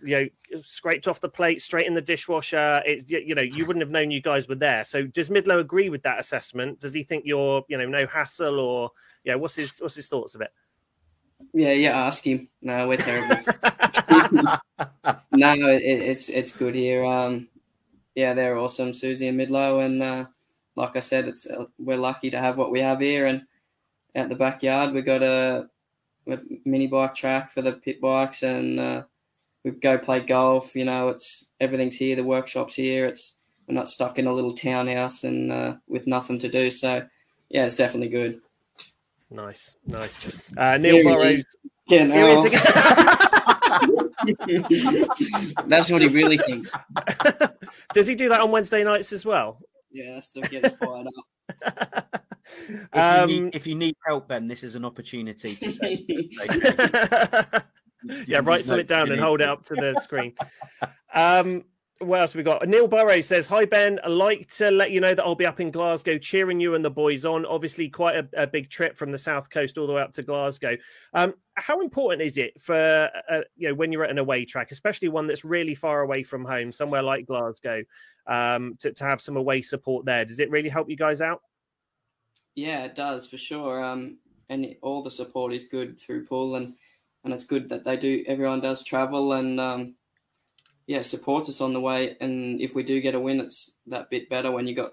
you know, scraped off the plate, straight in the dishwasher. It's you know, you wouldn't have known you guys were there. So does Midlow agree with that assessment? Does he think you're, you know, no hassle or yeah? What's his what's his thoughts of it? Yeah, yeah. Ask him. No, we're terrible. no, it, it's it's good here. Um, yeah, they're awesome, Susie and Midlow, and uh, like I said, it's uh, we're lucky to have what we have here. And at the backyard, we got a, a mini bike track for the pit bikes, and uh, we go play golf. You know, it's everything's here. The workshop's here. It's we're not stuck in a little townhouse and uh, with nothing to do. So yeah, it's definitely good. Nice, nice. Uh, Neil Burrows. Yeah, no. That's what he really thinks. Does he do that on Wednesday nights as well? Yeah, still gets fired up. if, um, you need, if, you need, help, Ben, this is an opportunity to say. yeah, write something down and hold it up to the screen. Um, what else we got? Neil Burrow says, Hi, Ben. I'd like to let you know that I'll be up in Glasgow cheering you and the boys on. Obviously, quite a, a big trip from the south coast all the way up to Glasgow. Um, how important is it for, uh, you know, when you're at an away track, especially one that's really far away from home, somewhere like Glasgow, um, to, to have some away support there? Does it really help you guys out? Yeah, it does for sure. Um, and all the support is good through Poole and and it's good that they do. Everyone does travel and um, yeah, supports us on the way. And if we do get a win, it's that bit better when you got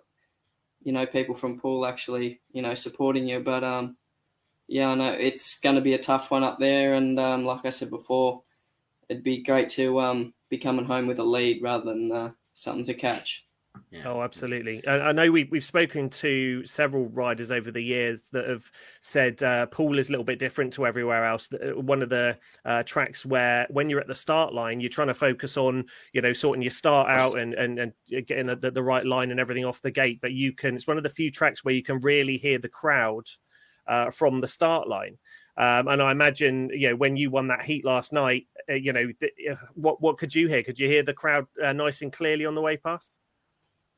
you know people from Poole actually you know supporting you. But um, yeah, I know it's going to be a tough one up there. And um, like I said before, it'd be great to um, be coming home with a lead rather than uh, something to catch. Yeah. Oh, absolutely. I, I, know we, we've spoken to several riders over the years that have said uh, Poole is a little bit different to everywhere else. Uh, one of the uh, tracks where when you're at the start line, you're trying to focus on, you know, sorting your start out and, and, and getting the, the right line and everything off the gate. But you can, it's one of the few tracks where you can really hear the crowd uh, from the start line. Um, and I imagine, you know, when you won that heat last night, uh, you know, th- uh, what what could you hear? Could you hear the crowd uh, nice and clearly on the way past?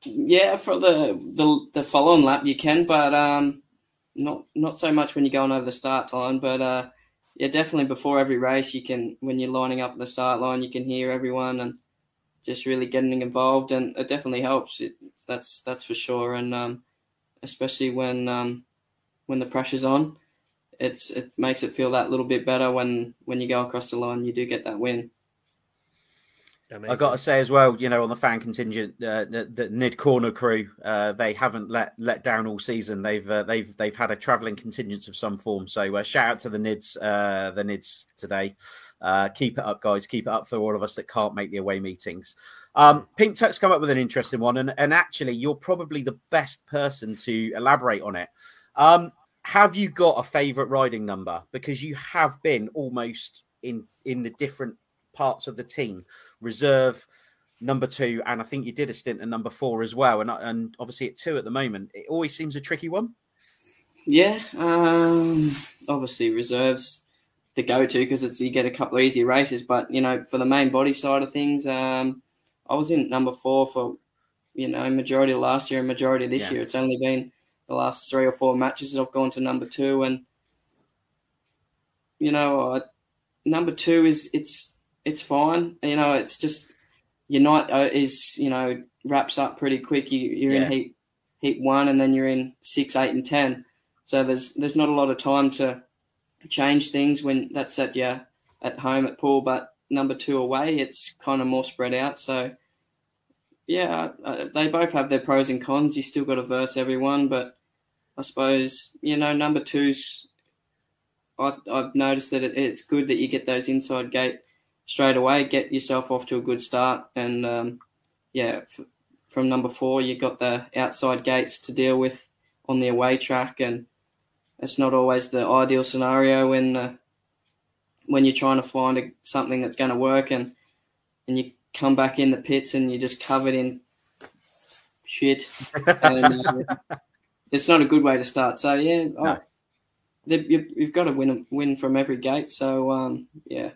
Yeah, for the the, the following lap you can, but um, not not so much when you're going over the start line. But uh, yeah, definitely before every race, you can when you're lining up at the start line, you can hear everyone and just really getting involved, and it definitely helps. It, that's that's for sure, and um, especially when um, when the pressure's on, it's it makes it feel that little bit better when when you go across the line, you do get that win. Amazing. I got to say as well, you know, on the fan contingent, uh, the, the Nid Corner crew, uh, they haven't let let down all season. They've uh, they've they've had a travelling contingent of some form. So uh, shout out to the Nids, uh, the Nids today. Uh, keep it up, guys. Keep it up for all of us that can't make the away meetings. Um, Pink Tuck's come up with an interesting one, and, and actually, you're probably the best person to elaborate on it. Um, have you got a favourite riding number? Because you have been almost in in the different parts of the team reserve, number two, and I think you did a stint at number four as well. And and obviously at two at the moment, it always seems a tricky one. Yeah, um, obviously reserves the go-to because it's you get a couple of easy races. But you know, for the main body side of things, um, I was in number four for you know majority of last year and majority of this yeah. year. It's only been the last three or four matches that I've gone to number two, and you know, number two is it's it's fine. You know, it's just your night uh, is you know wraps up pretty quick. You, you're yeah. in heat heat one, and then you're in six, eight, and ten. So there's there's not a lot of time to change things when that's at your at home at Poole, but number two away, it's kind of more spread out. So yeah, uh, they both have their pros and cons. You still got to verse everyone, but I suppose you know number two's. I, have noticed that it, it's good that you get those inside gate straight away, get yourself off to a good start. And um, yeah, f- from number four, you've got the outside gates to deal with on the away track, and it's not always the ideal scenario when uh, when you're trying to find a, something that's going to work, and and you come back in the pits and you're just covered in shit. and, uh, it's not a good way to start. So yeah, no. oh, you, have got to win win from every gate. So um, yeah.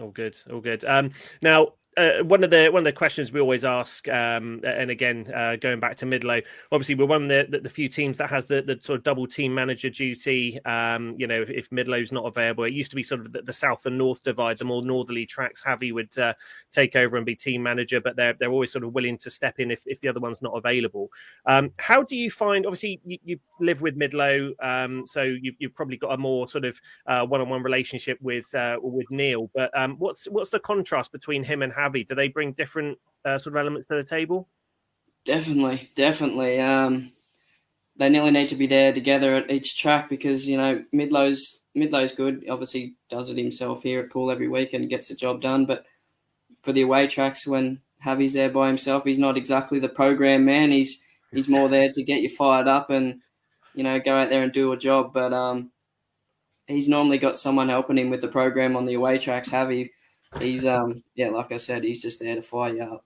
All good, all good. Um, now, uh, one of the one of the questions we always ask, um, and again uh, going back to Midlow, obviously we're one of the, the, few teams that has the, the sort of double team manager duty. Um, you know, if, if, Midlow's not available, it used to be sort of the, the, south and north divide. The more northerly tracks, Javi would uh, take over and be team manager, but they're they're always sort of willing to step in if, if the other one's not available. Um, how do you find? Obviously, you, you live with Midlow, um, so you've, you've, probably got a more sort of one on one relationship with uh, with Neil. But um, what's what's the contrast between him and Javi? Javi? Do they bring different uh, sort of elements to the table? Definitely, definitely. Um, they nearly need to be there together at each track because you know Midlow's Midlow's good. Obviously, does it himself here at Poole every week and gets the job done. But for the away tracks, when Javi's there by himself, he's not exactly the program man. He's he's more there to get you fired up and you know go out there and do a job. But um, he's normally got someone helping him with the program on the away tracks. Javi he's um yeah, like I said, he's just there to fire you up.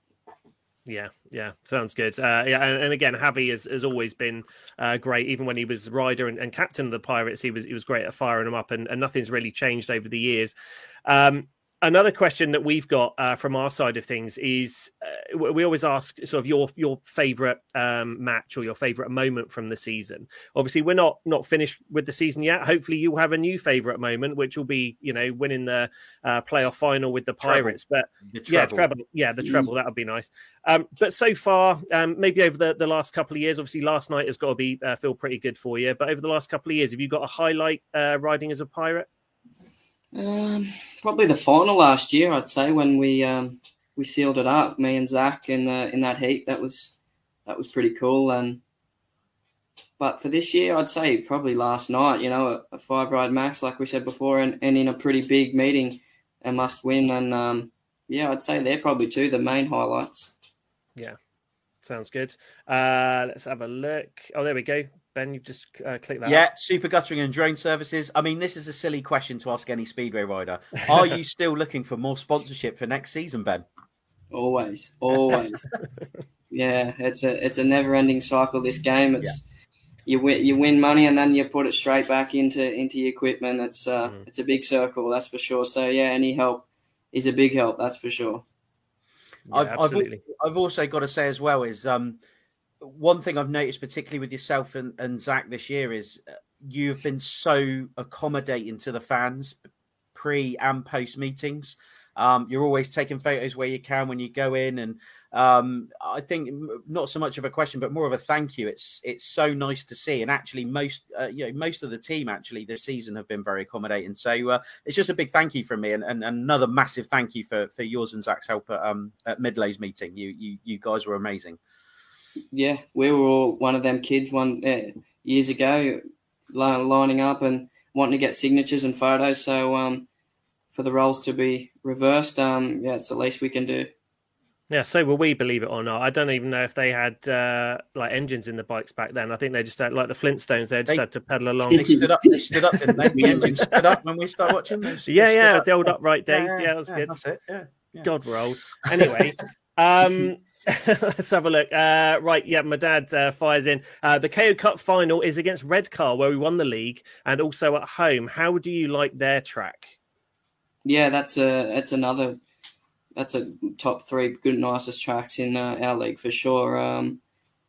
Yeah, yeah, sounds good. Uh, yeah, and, and, again, Javi has, has always been uh, great. Even when he was rider and, and, captain of the Pirates, he was he was great at firing them up, and, and nothing's really changed over the years. Um, another question that we've got uh, from our side of things is uh, we always ask sort of your your favorite um, match or your favorite moment from the season. Obviously we're not not finished with the season yet. Hopefully you'll have a new favorite moment which will be you know winning the uh, playoff final with the pirates. Treble. but yeah treble. yeah the treble. That would be nice. Um, but so far um, maybe over the, the last couple of years obviously last night has got to be uh, feel pretty good for you. But over the last couple of years have you got a highlight uh, riding as a pirate um, probably the final last year, I'd say, when we um, we sealed it up, me and Zach in the in that heat. That was that was pretty cool. And but for this year, I'd say probably last night. You know, a, a five ride max, like we said before, and, and in a pretty big meeting, a must win. And um, yeah, I'd say they're probably two the main highlights. Yeah, sounds good. Uh, let's have a look. Oh, there we go. Ben, you've just uh, clicked that. Yeah, up. super guttering and drone services. I mean, this is a silly question to ask any speedway rider. Are you still looking for more sponsorship for next season, Ben? Always, always. yeah, it's a it's a never ending cycle. This game, it's yeah. you win you win money and then you put it straight back into into your equipment. It's uh mm. it's a big circle, that's for sure. So yeah, any help is a big help, that's for sure. Yeah, I've, I've I've also got to say as well is um one thing I've noticed, particularly with yourself and, and Zach this year, is uh, you've been so accommodating to the fans pre and post meetings. Um, you're always taking photos where you can when you go in, and um, I think not so much of a question, but more of a thank you. It's it's so nice to see, and actually, most uh, you know most of the team actually this season have been very accommodating. So uh, it's just a big thank you from me, and, and, another massive thank you for for yours and Zach's help at um, at Midlow's meeting. You you you guys were amazing yeah, we were all one of them kids one uh, years ago, lining up and wanting to get signatures and photos. So um, for the roles to be reversed, um, yeah, it's the least we can do. Yeah, so will we, believe it or not. I don't even know if they had uh, like engines in the bikes back then. I think they just had like the Flintstones. They just they, had to pedal along. They stood up. They stood up. Didn't they? The engine stood up when we started watching. They, yeah, yeah, it was the old upright days. Yeah, yeah, yeah it was yeah, good. That's it. Yeah, yeah. God, we're old. Anyway, um, let's have a look. Uh, right, yeah, my dad uh, fires in. Uh, the KO Cup final is against Redcar, where we won the league, and also at home. How do you like their track? Yeah, that's a that's another that's a top three good nicest tracks in uh, our league for sure. Um,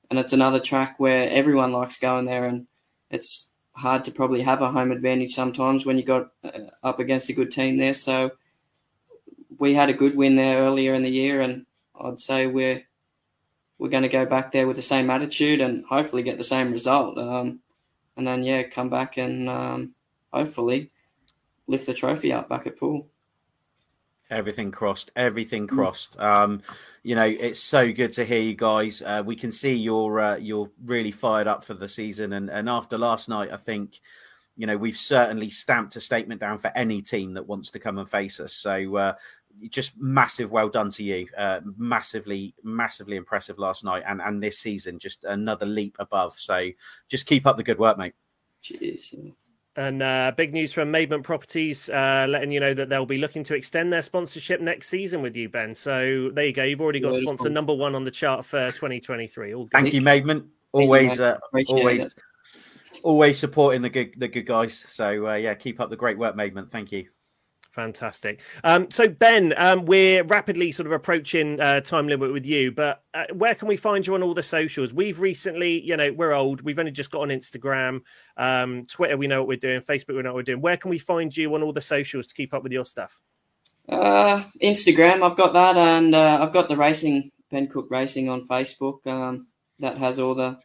and it's another track where everyone likes going there, and it's hard to probably have a home advantage sometimes when you got uh, up against a good team there. So we had a good win there earlier in the year, and I'd say we're we're going to go back there with the same attitude and hopefully get the same result. Um, and then yeah, come back and um, hopefully lift the trophy up back at Poole. Everything crossed. Everything crossed. Um, you know, it's so good to hear you guys. Uh, we can see you're uh, you're really fired up for the season, and and after last night, I think you know, we've certainly stamped a statement down for any team that wants to come and face us. So uh, just massive well done to you. Uh, massively, massively impressive last night and, and this season, just another leap above. So just keep up the good work, mate. Cheers. And uh, big news from Maidment Properties, uh, letting you know that they'll be looking to extend their sponsorship next season with you, Ben. So there you go. You've already got Beautiful. sponsor number one on the chart for 2023. All good. Thank you, Maidment. Always, uh, always, always supporting the good, the good guys. So uh, yeah, keep up the great work, Maidment. Thank you. Fantastic. Um, so, Ben, um, we're rapidly sort of approaching uh, time limit with you, but uh, where can we find you on all the socials? We've recently, you know, we're old. We've only just got on Instagram, um, Twitter. We know what we're doing. Facebook, we know what we're doing. Where can we find you on all the socials to keep up with your stuff? Uh, Instagram, I've got that, and uh, I've got the racing Ben Cook Racing on Facebook. Um, that has all the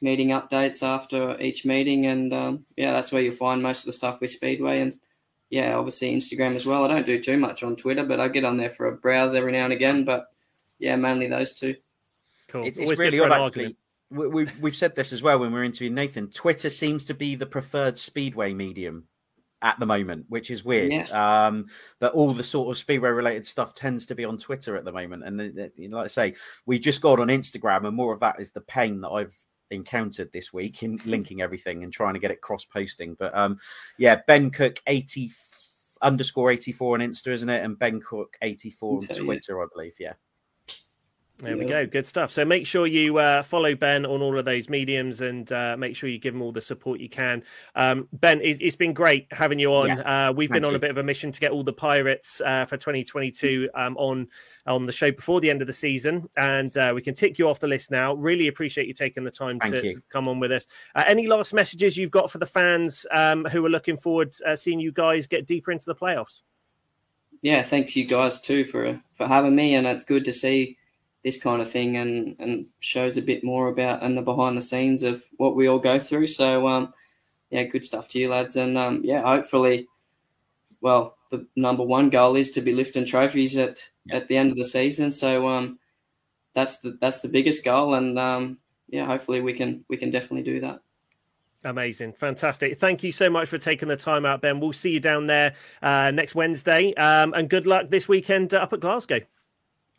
meeting updates after each meeting, and um, yeah, that's where you'll find most of the stuff with Speedway, and yeah, obviously Instagram as well. I don't do too much on Twitter, but I get on there for a browse every now and again. But yeah, mainly those two. Cool. It's, it's really for odd, actually. We, we've we've said this as well when we were interviewing Nathan. Twitter seems to be the preferred speedway medium at the moment, which is weird. Um, but all the sort of speedway related stuff tends to be on Twitter at the moment. And uh, like I say, we just got on Instagram, and more of that is the pain that I've encountered this week in linking everything and trying to get it cross posting. But um, yeah, Ben Cook eighty underscore eighty four on Insta, isn't it? And Ben Cook eighty four on. Twitter, I believe. Yeah. There we go. Good stuff. So make sure you uh, follow Ben on all of those mediums and uh, make sure you give him all the support you can. Um, ben, it's, it's been great having you on. Yeah. Uh, we've been Thank on you. a bit of a mission to get all the Pirates uh, for 2022 um, on on the show before the end of the season, and uh, we can tick you off the list now. Really appreciate you taking the time to, to come on with us. Uh, any last messages you've got for the fans um, who are looking forward uh, seeing you guys get deeper into the playoffs? yeah, thanks you guys too for for having me, and it's good to see this kind of thing and and shows a bit more about and the behind the scenes of what we all go through. So um, yeah, good stuff to you lads, and um, yeah, hopefully, well, the number one goal is to be lifting trophies at at the end of the season. So um, that's the that's the biggest goal, and um, yeah, hopefully we can we can definitely do that. Amazing, fantastic! Thank you so much for taking the time out, Ben. We'll see you down there uh, next Wednesday, um, and good luck this weekend uh, up at Glasgow.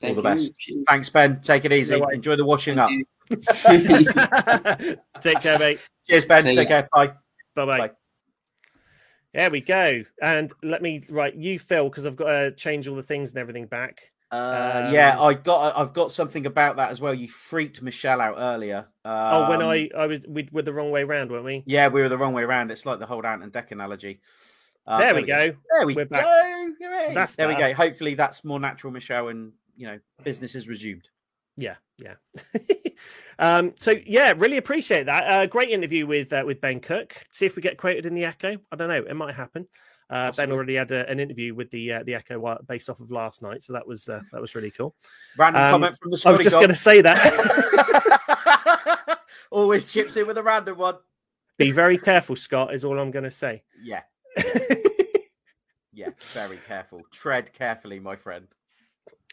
Thank the best. Cheers. Thanks, Ben. Take it easy. No. Enjoy the washing up. Thank you. Take care, mate. Cheers, Ben. See Take ya. care. Bye. Bye bye. Bye. There we go. And let me right you, Phil, because I've got to change all the things and everything back. Uh, Um, yeah, I got. I've got something about that as well. You freaked Michelle out earlier. oh, when Um, I I was we were the wrong way round, weren't we? Yeah, we were the wrong way around. It's like the whole Ant and Dec analogy. Uh, there, we go. There we We're go. back. That's there we go. Hopefully, that's more natural, Michelle, and you know, business is resumed. Yeah, yeah. um, so yeah, really appreciate that. Uh, great interview with uh, with Ben Cook. See if we get quoted in the Echo. I don't know. It might happen. Uh, ben already had a, an interview with the uh, the Echo based off of last night, so that was uh, that was really cool. Random Um, comment from the. I was just going to say that. Always chips in with a random one. Be very careful, Scott. Is all I'm going to say. Yeah, yeah. Very careful. Tread carefully, my friend.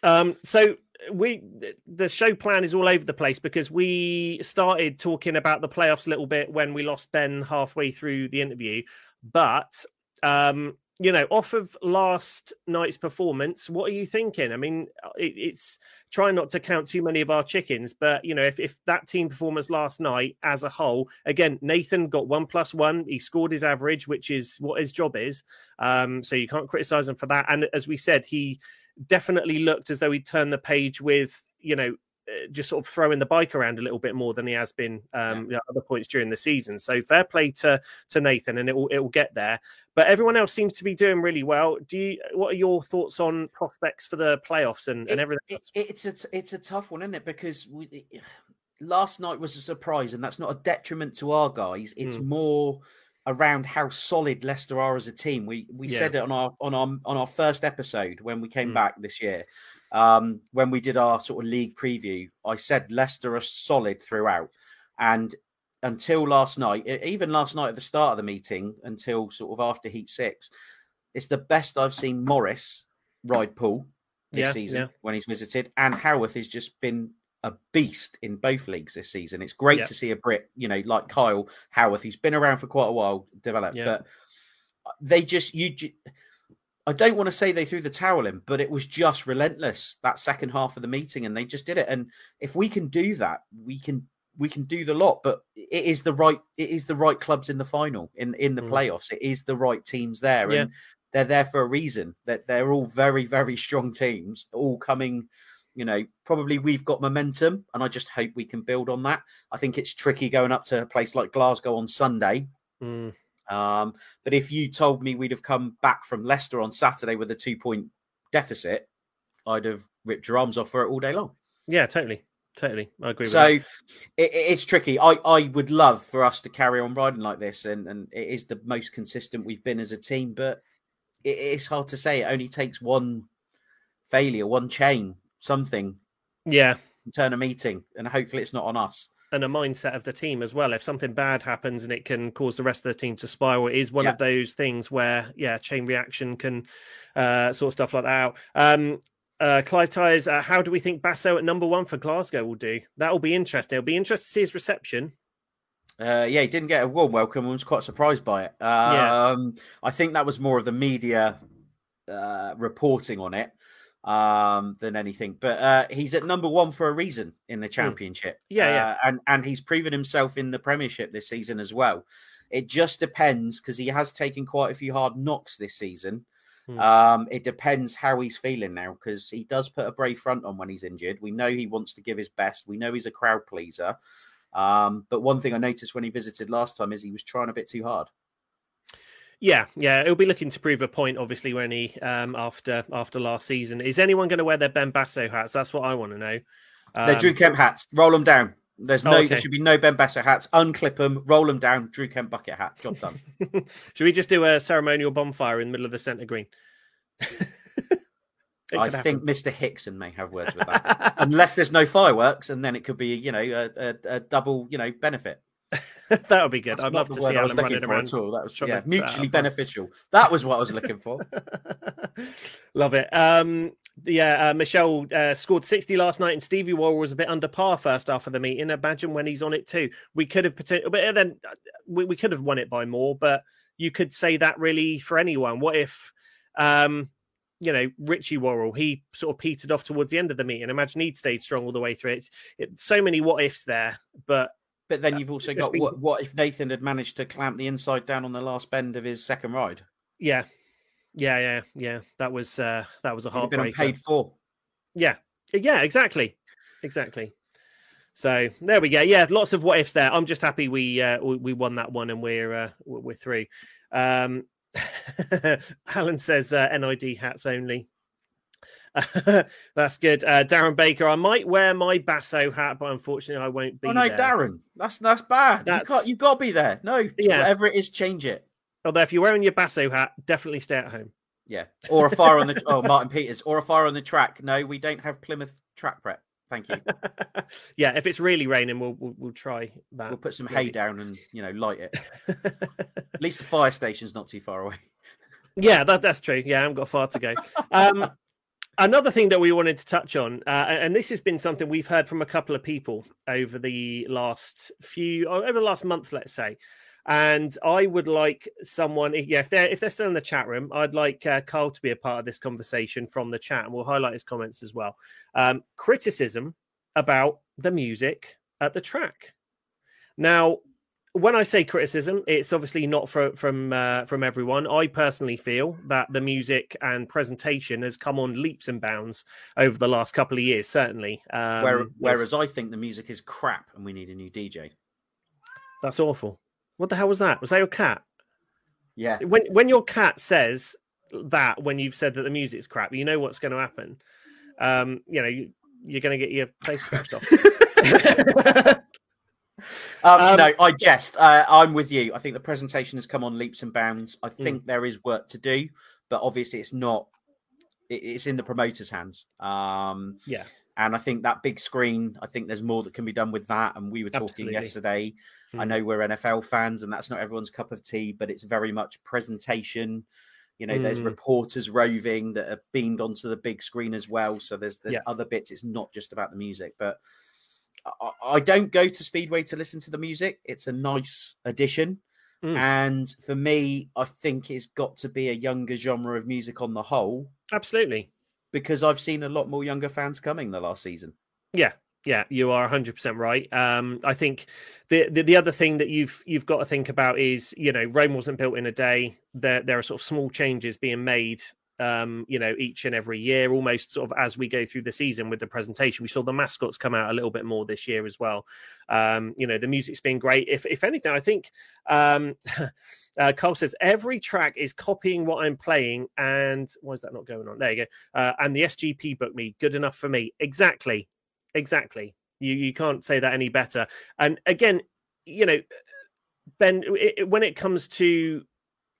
Um, so we the show plan is all over the place because we started talking about the playoffs a little bit when we lost Ben halfway through the interview, but um, you know, off of last night's performance, what are you thinking? I mean, it, it's trying not to count too many of our chickens, but you know, if if that team performance last night as a whole, again, Nathan got one plus one, he scored his average, which is what his job is. Um, so you can't criticize him for that. And as we said, he definitely looked as though he'd turned the page with you know uh, just sort of throwing the bike around a little bit more than he has been um you know, other points during the season so fair play to to nathan and it will it will get there but everyone else seems to be doing really well do you what are your thoughts on prospects for the playoffs and, and It- everything it- it's a it's a tough one, isn't it? Because we, last night was a surprise, and that's not a detriment to our guys. It's Mm. more around how solid Leicester are as a team. We we Yeah. said it on our on our on our first episode when we came Mm. back this year. Um, when we did our sort of league preview, I said Leicester are solid throughout, and until last night, even last night at the start of the meeting, until sort of after Heat Six, it's the best I've seen Morris ride Poole this Yeah, season yeah. when he's visited, and Howarth has just been a beast in both leagues this season. It's great to see a Brit, you know, like Kyle Howarth, who's been around for quite a while, develop. But they just you. I don't want to say they threw the towel in, but it was just relentless that second half of the meeting, and they just did it. And if we can do that, we can we can do the lot. But it is the right it is the right clubs in the final in in the Mm. playoffs. It is the right teams there, Yeah. and they're there for a reason. That they're all very very strong teams, all coming. You know, probably we've got momentum, and I just hope we can build on that. I think it's tricky going up to a place like Glasgow on Sunday Mm, um, but if you told me we'd have come back from Leicester on Saturday with a two point deficit, I'd have ripped your arms off for it all day long. yeah, totally, totally. I agree. So with it, it's tricky. I, I would love for us to carry on riding like this, and, and it is the most consistent we've been as a team, but it, it's hard to say. It only takes one failure, one chain, something yeah, turn a meeting, and hopefully it's not on us. and a mindset of the team as well. If something bad happens and it can cause the rest of the team to spiral, it is one Yeah. of those things where, yeah, chain reaction can uh, sort of stuff like that out. Um, uh, Clive Tyers, uh, how do we think Basso at number one for Glasgow will do? That will be interesting. It'll be interesting to see his reception. Uh, yeah, he didn't get a warm welcome. I was quite surprised by it. Yeah. Um, I think that was more of the media uh, reporting on it um, than anything. But uh, he's at number one for a reason in the championship. Hmm. Yeah, yeah. Uh, and and he's proven himself in the Premiership this season as well. It just depends because he has taken quite a few hard knocks this season. Hmm. Um, it depends how he's feeling now because he does put a brave front on when he's injured. We know he wants to give his best. We know he's a crowd pleaser. Um, but one thing I noticed when he visited last time is he was trying a bit too hard. Yeah, yeah, he'll be looking to prove a point, obviously, when he um, after after last season. Is anyone going to wear their Ben Basso hats? That's what I want to know. They're Um, Drew Kemp hats. Roll them down. There's Oh, no. okay. There should be no Ben Basso hats. Unclip them. Roll them down. Drew Kemp bucket hat. Job done. Should we just do a ceremonial bonfire in the middle of the centre green? I think Mr. Hickson may have words with that, unless there's no fireworks, and then it could be you know a, a, a double you know benefit. that would be good. That's I'd love to see Alan running around. at all. That was yeah, mutually uh, beneficial. That was what I was looking for. Love it. Um, yeah, uh, Michelle uh, scored 60 last night, and Stevie Worrall was a bit under par first half of the meeting. Imagine when he's on it too. We could have potentially, but then uh, we, we could have won it by more. But you could say that really for anyone. What if, um, you know, Richie Worrell, he sort of petered off towards the end of the meeting. Imagine he'd stayed strong all the way through. It's it, so many what ifs there, but But then you've also got been- what, what if Nathan had managed to clamp the inside down on the last bend of his second ride? yeah, yeah, yeah, yeah. That was uh, that was a have been unpaid for. Yeah, yeah, exactly, exactly. So there we go. Yeah, lots of what ifs there. I'm just happy we uh, we, won that one and we're uh, we're we're through. Um, Alan says uh, NID hats only. That's good. Uh, Darren Baker, I might wear my Basso hat, but unfortunately, I won't be. oh no, there. Darren, that's that's bad. That's- You can't, you've got to be there. No, Yeah. whatever it is, change it. Although, if you're wearing your Basso hat, definitely stay at home. Yeah, or a fire on the oh Martin Peters, or a fire on the track. No, we don't have Plymouth track prep. Thank you. yeah, if it's really raining, we'll we'll, we'll try that. We'll put some hay down and you know light it. At least the fire station's not too far away. Yeah, that, that's true. Yeah, I haven't got far to go. Um, another thing that we wanted to touch on, uh, and this has been something we've heard from a couple of people over the last few, over the last month, let's say. And I would like someone, yeah, if they're if they're still in the chat room, I'd like uh, Carl to be a part of this conversation from the chat, and we'll highlight his comments as well. Um, criticism about the music at the track. Now, when I say criticism, it's obviously not for, from uh, from everyone. I personally feel that the music and presentation has come on leaps and bounds over the last couple of years. Certainly, um, Where, whereas I think the music is crap and we need a new DJ. that's awful. What the hell was that? Was that your cat? Yeah, When when your cat says that, when you've said that the music's crap, you know what's going to happen. Um, you know, you, you're going to get your face scratched off. Um, Um, no, I jest. Uh, I'm with you. I think the presentation has come on leaps and bounds. Hmm. I think there is work to do, but obviously it's not. it- It's in the promoter's hands. Um, Yeah. and I think that big screen. I think there's more that can be done with that. And we were talking Absolutely. yesterday. I Hmm. know we're NFL fans, and that's not everyone's cup of tea, but it's very much presentation. You know, there's Mm. reporters roving that are beamed onto the big screen as well. So there's there's Yeah. other bits. It's not just about the music, but I, I don't go to Speedway to listen to the music. It's a nice addition. Mm. And for me, I think it's got to be a younger genre of music on the whole Absolutely. because I've seen a lot more younger fans coming the last season. Yeah, yeah, you are 100% right. Um, I think the, the the other thing that you've you've got to think about is, you know, Rome wasn't built in a day. There there are sort of small changes being made um, you know, each and every year, almost sort of as we go through the season with the presentation. We saw the mascots come out a little bit more this year as well. Um, you know, the music's been great. If if anything, I think um uh, Carl says every track is copying what I'm playing, and why is that not going on? There you go. Uh, and the SGP book me good enough for me. Exactly, exactly. You you can't say that any better. And again, you know, Ben, it, when it comes to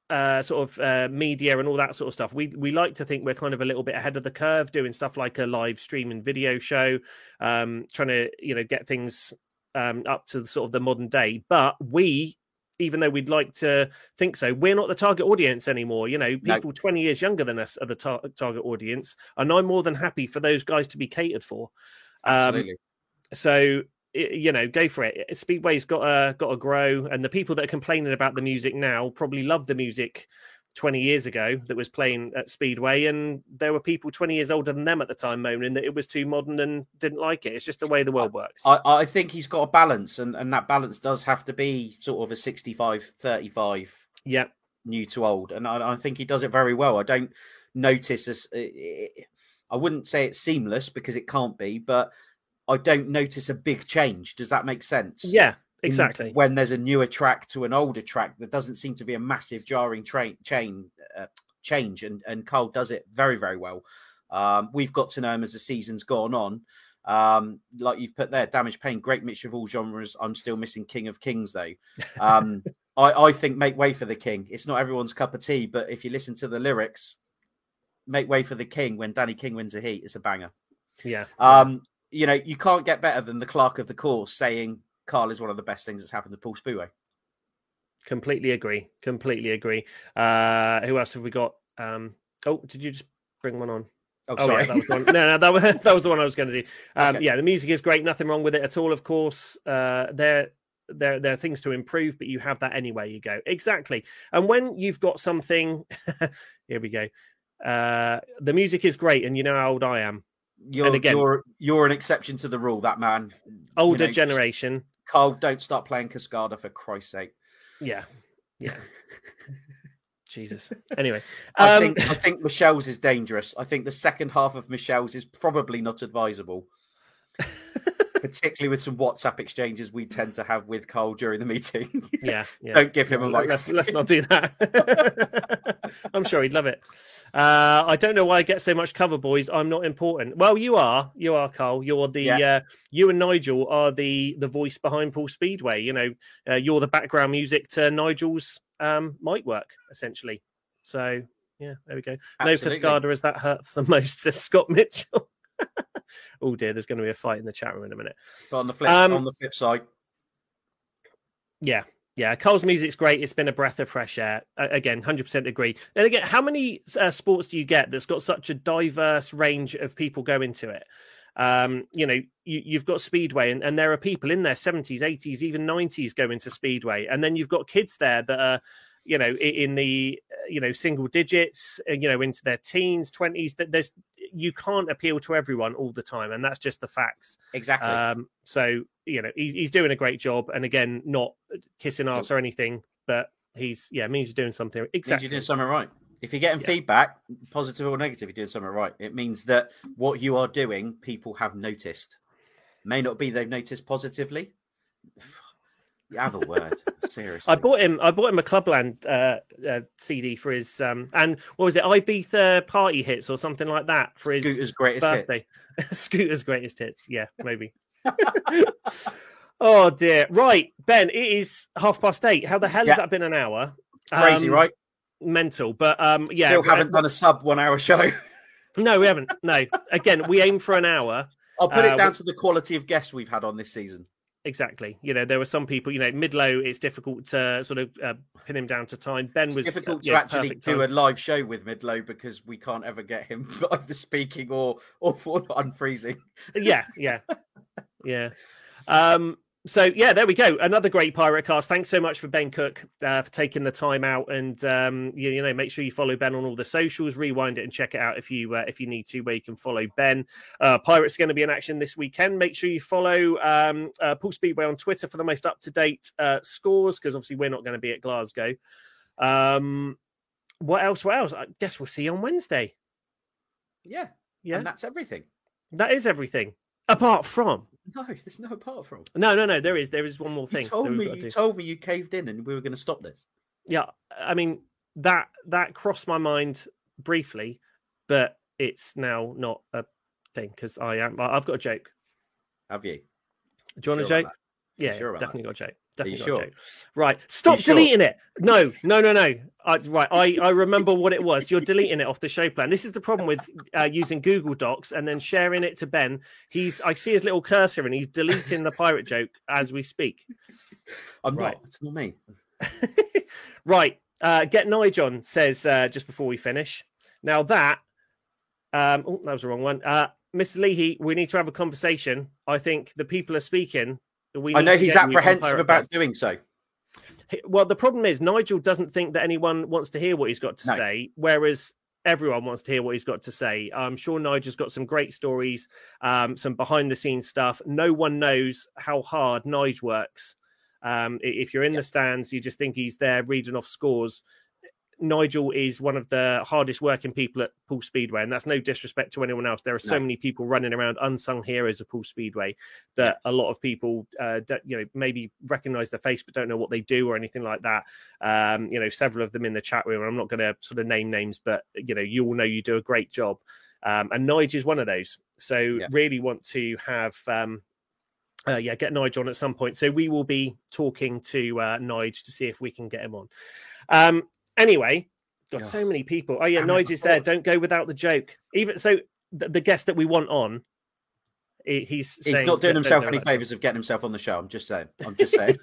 uh, sort of uh, media and all that sort of stuff. We we like to think we're kind of a little bit ahead of the curve, doing stuff like a live streaming video show, um, trying to you know get things um, up to the, sort of the modern day. But we, even though we'd like to think so, we're not the target audience anymore. You know, No. people twenty years younger than us are the tar- target audience, and I'm more than happy for those guys to be catered for. Um, Absolutely. so you know go for it speedway's got to got to grow and the people that are complaining about the music now probably loved the music 20 years ago that was playing at speedway and there were people 20 years older than them at the time moaning that it was too modern and didn't like it it's just the way the world works I, I think he's got a balance, and, and that balance does have to be sort of a 65 35 yeah new to old. And I, I think he does it very well. I don't notice this. I wouldn't say it's seamless because it can't be, but I don't notice a big change. Does that make sense? yeah exactly when there's a newer track to an older track, there doesn't seem to be a massive jarring train chain uh, change, and and Carl does it very very well. Um, we've got to know him as the season's gone on. Um, like you've put there, Damage Pain, great mixture of all genres. I'm still missing King of Kings though. Um, I, I think Make Way for the King. It's not everyone's cup of tea, but if you listen to the lyrics, Make Way for the King when Danny King wins a heat, it's a banger. yeah Um, you know, you can't get better than the clerk of the course saying Carl is one of the best things that's happened to Poole Speedway. completely agree completely agree uh who else have we got um oh did you just bring one on Oh, Oh, sorry. yeah, that was one. No, no, that was that was the one I was going to do. Um, Okay. Yeah, the music is great. Nothing wrong with it at all. Of course, uh, there there there are things to improve, but you have that anywhere you go. Exactly. And when you've got something, here we go. Uh, the music is great, and you know how old I am. You're, again- you're you're an exception to the rule. That man, You Older know, just- generation. Carl, don't start playing Cascada for Christ's sake. Yeah, yeah. Jesus. Anyway, I um, think I think Michelle's is dangerous. I think the second half of Michelle's is probably not advisable, particularly with some WhatsApp exchanges we tend to have with Cole during the meeting. yeah, yeah. Don't give him a Let- let's, let's not do that. I'm sure he'd love it. Uh, I don't know why I get so much cover, boys. I'm not important. Well, you are. You are, Carl. You're the. Yeah. Uh, you and Nigel are the the voice behind Poole Speedway. You know, uh, you're the background music to Nigel's um, mic work, essentially. So yeah, there we go. Absolutely. No Cascada as that hurts the most, says Scott Mitchell. oh dear, there's going to be a fight in the chat room in a minute. But on the flip Um, on the flip side, Yeah, yeah. Cole's music's great. It's been a breath of fresh air. Uh, again, hundred percent agree. And again, how many uh, sports do you get that's got such a diverse range of people going to it? Um, you know, you, you've got speedway, and, and there are people in their seventies, eighties, even nineties going to speedway, and then you've got kids there that are, you know, in the uh, you know single digits, uh, you know, into their teens, twenties. That there's you can't appeal to everyone all the time, and that's just the facts. exactly. Um, so you know he's, he's doing a great job, and again, not kissing ass or anything, but he's yeah means he's doing something means exactly. you're doing something right. If you're getting Yeah. feedback, positive or negative, you're doing something right. It means that what you are doing, people have noticed. May not be they've noticed positively. You have a word, seriously. I bought him. I bought him a Clubland uh, uh, CD for his um, and what was it? Ibiza party hits or something like that for his Scooter's greatest birthday. hits. Scooter's greatest hits. Yeah, maybe. oh dear. Right, Ben. It is half past eight. How the hell Yeah. has that been an hour? Crazy, Um, right? Mental. But um, yeah. Still uh, haven't done a sub one hour show. No, we haven't. No. Again, we aim for an hour. I'll put Uh, it down to the quality of guests we've had on this season. Exactly. You know, there were some people, you know, mid low, it's difficult to sort of uh, pin him down to time. Ben It's was difficult uh, to yeah, actually do a live show with Midlow because we can't ever get him either speaking or or for unfreezing. Yeah, yeah, yeah. Um, so yeah, there we go. Another great pirate cast. Thanks so much for Ben Cook uh, for taking the time out, and um, you, you, know, make sure you follow Ben on all the socials. Rewind it and check it out if you uh, if you need to, where you can follow Ben. Uh, Pirates going to be in action this weekend. Make sure you follow um, uh, Poole Speedway on Twitter for the most up to date uh, scores, because obviously we're not going to be at Glasgow. Um, what else? What else? I guess we'll see you on Wednesday. Yeah, yeah, and that's everything. That is everything. Apart from no, there's no apart from. No, no, no. There is. There is one more thing. You told me. You told me you caved in, and we were going to stop this. Yeah, I mean that that crossed my mind briefly, but it's now not a thing because I am. I've got a joke. Have you? Do you want sure a joke? Yeah, sure definitely got a joke. Definitely sure? Right, stop sure? deleting it. No, no, no, no. I, right, I, I remember what it was. You're deleting it off the show plan. This is the problem with uh, using Google Docs and then sharing it to Ben. He's I see his little cursor and he's deleting the pirate joke as we speak. I'm Right. not. It's not me. right. Uh, Get Nigel says uh, just before we finish. Now that, um, oh, that was the wrong one. Uh, Mr. Leahy, we need to have a conversation. I think the people are speaking. We I know he's get you on apprehensive about doing so. Well, the problem is Nigel doesn't think that anyone wants to hear what he's got to No. say, whereas everyone wants to hear what he's got to say. I'm sure Nigel's got some great stories, um, some behind the scenes stuff. No one knows how hard Nigel works. Um, if you're in the stands, you just think he's there reading off scores. Nigel is one of the hardest working people at Poole Speedway, and that's no disrespect to anyone else. There are so No. many people running around unsung heroes of Poole Speedway that a lot of people, uh, don't- you know, maybe recognize their face but don't know what they do or anything like that. Um, you know, several of them in the chat room. I'm not going to sort of name names, but you know, you all know you do a great job. Um, and Nigel is one of those. So Yeah. really want to have. Um, uh, yeah, get Nigel on at some point. So we will be talking to uh, Nigel to see if we can get him on. Um, anyway, got Yeah. so many people. Oh yeah, Damn it, Nigel is there. Don't go without the joke. Even so, the, the guest that we want on, he- he's He's not doing himself any go without- favors of getting himself on the show. I'm just saying. I'm just saying.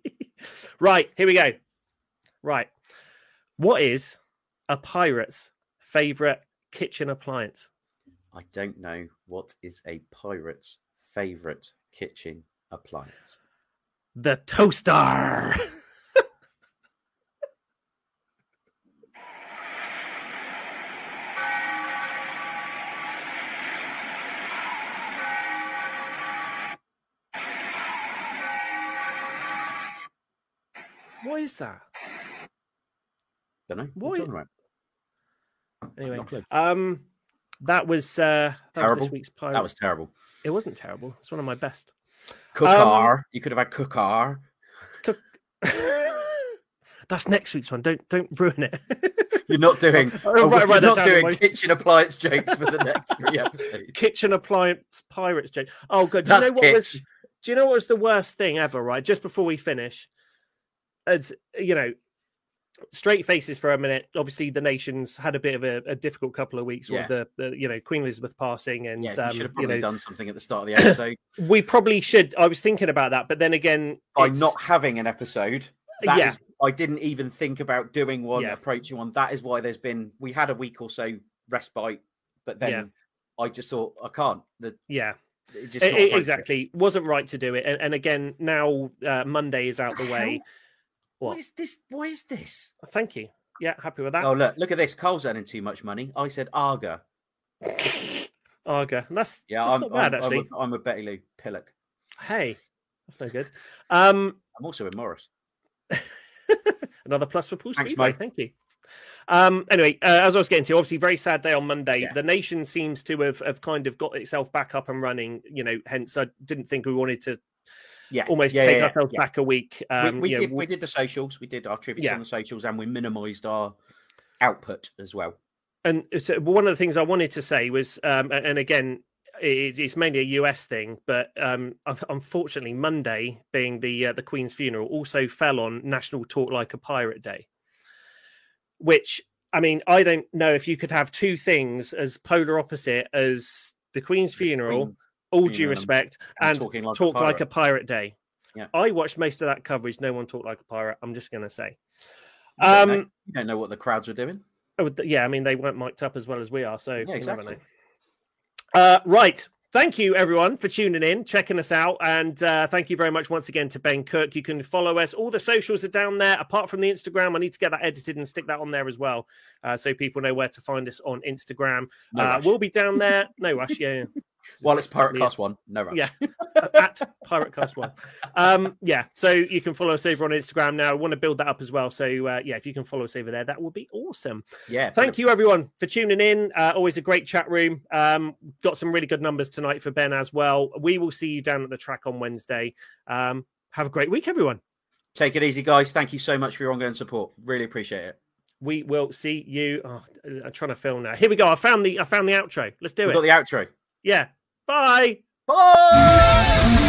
right, here we go. Right, what is a pirate's favorite kitchen appliance? I don't know what is a pirate's favorite kitchen appliance. The toaster. is that? Don't know. What is- you? Anyway, Not a clue. um, that was uh, that was this week's pirate. That was terrible. It wasn't terrible. It's one of my best. Cookar. you could have had cookar. Cook. That's next week's one. Don't don't ruin it. You're not doing. Oh, oh, right, you're not doing my- kitchen appliance jokes for the next three episodes. kitchen appliance pirates joke. Oh god, do you know what was do you know what was the worst thing ever, right? Just before we finish. As you know, straight faces for a minute. Obviously, the nation's had a bit of a, a difficult couple of weeks Yeah. with the, the you know Queen Elizabeth passing, and Yeah, you um, should have you probably know done something at the start of the episode. we probably should. I was thinking about that, but then again, By it's- not having an episode, that Yeah. is- I didn't even think about doing one, Yeah. approaching one. That is why there's been. We had a week or so respite, but then Yeah. I just thought I can't. The, yeah, it appropriate. exactly wasn't right to do it. And, and again, now uh, Monday is out the way. What What? is this? Why is this? Thank you. Yeah, happy with that. Oh look! Look at this. Cole's earning too much money. I said Arga. Arga. That's Yeah, that's I'm, not bad I'm, actually. I'm, a, I'm a Betty Lou Pillock. Hey, that's no good. Um, I'm also in Morris. another plus for Poole Thanks, Speedway. mate. Thank you. Um, anyway, uh, as I was getting to, obviously, very sad day on Monday. Yeah. The nation seems to have, have kind of got itself back up and running. You know, hence I didn't think we wanted to Yeah, almost yeah, take yeah, ourselves back a week. Um, we we you know, did we did the socials. We did our tributes on the socials, and we minimised our output as well. and so one of the things I wanted to say was, um, and again, it's, it's mainly a US thing, but um, unfortunately, Monday, being the uh, the Queen's funeral, also fell on National Talk Like a Pirate Day, which I mean, I don't know if you could have two things as polar opposite as the Queen's funeral, Queen all due respect, and and talking like a talk like a pirate. day. Yeah. I watched most of that coverage. No one talked like a pirate. I'm just going to say. You don't, know, Um, you don't know what the crowds were doing. Oh, yeah, I mean they weren't mic'd up as well as we are, so you exactly. never know. Uh, right, thank you everyone for tuning in, checking us out, and uh, thank you very much once again to Ben Cook. You can follow us. All the socials are down there, apart from the Instagram. I need to get that edited and stick that on there as well, uh, so people know where to find us on Instagram. No uh, we'll be down there. No rush, yeah. While it's Pirate. Cast One, no rush. Yeah, at Pirate Cast One. Um, yeah, so you can follow us over on Instagram now. I want to build that up as well. So uh, yeah, if you can follow us over there, that would be awesome. yeah. Thank you everyone for tuning in. Uh, always a great chat room. Um, got some really good numbers tonight for Ben as well. We will see you down at the track on Wednesday. Um, have a great week, everyone. Take it easy, guys. Thank you so much for your ongoing support. Really appreciate it. We will see you. Oh, I'm trying to film now. Here we go. I found the I found the outro. Let's do We've it. got the outro. Yeah. Bye. Bye.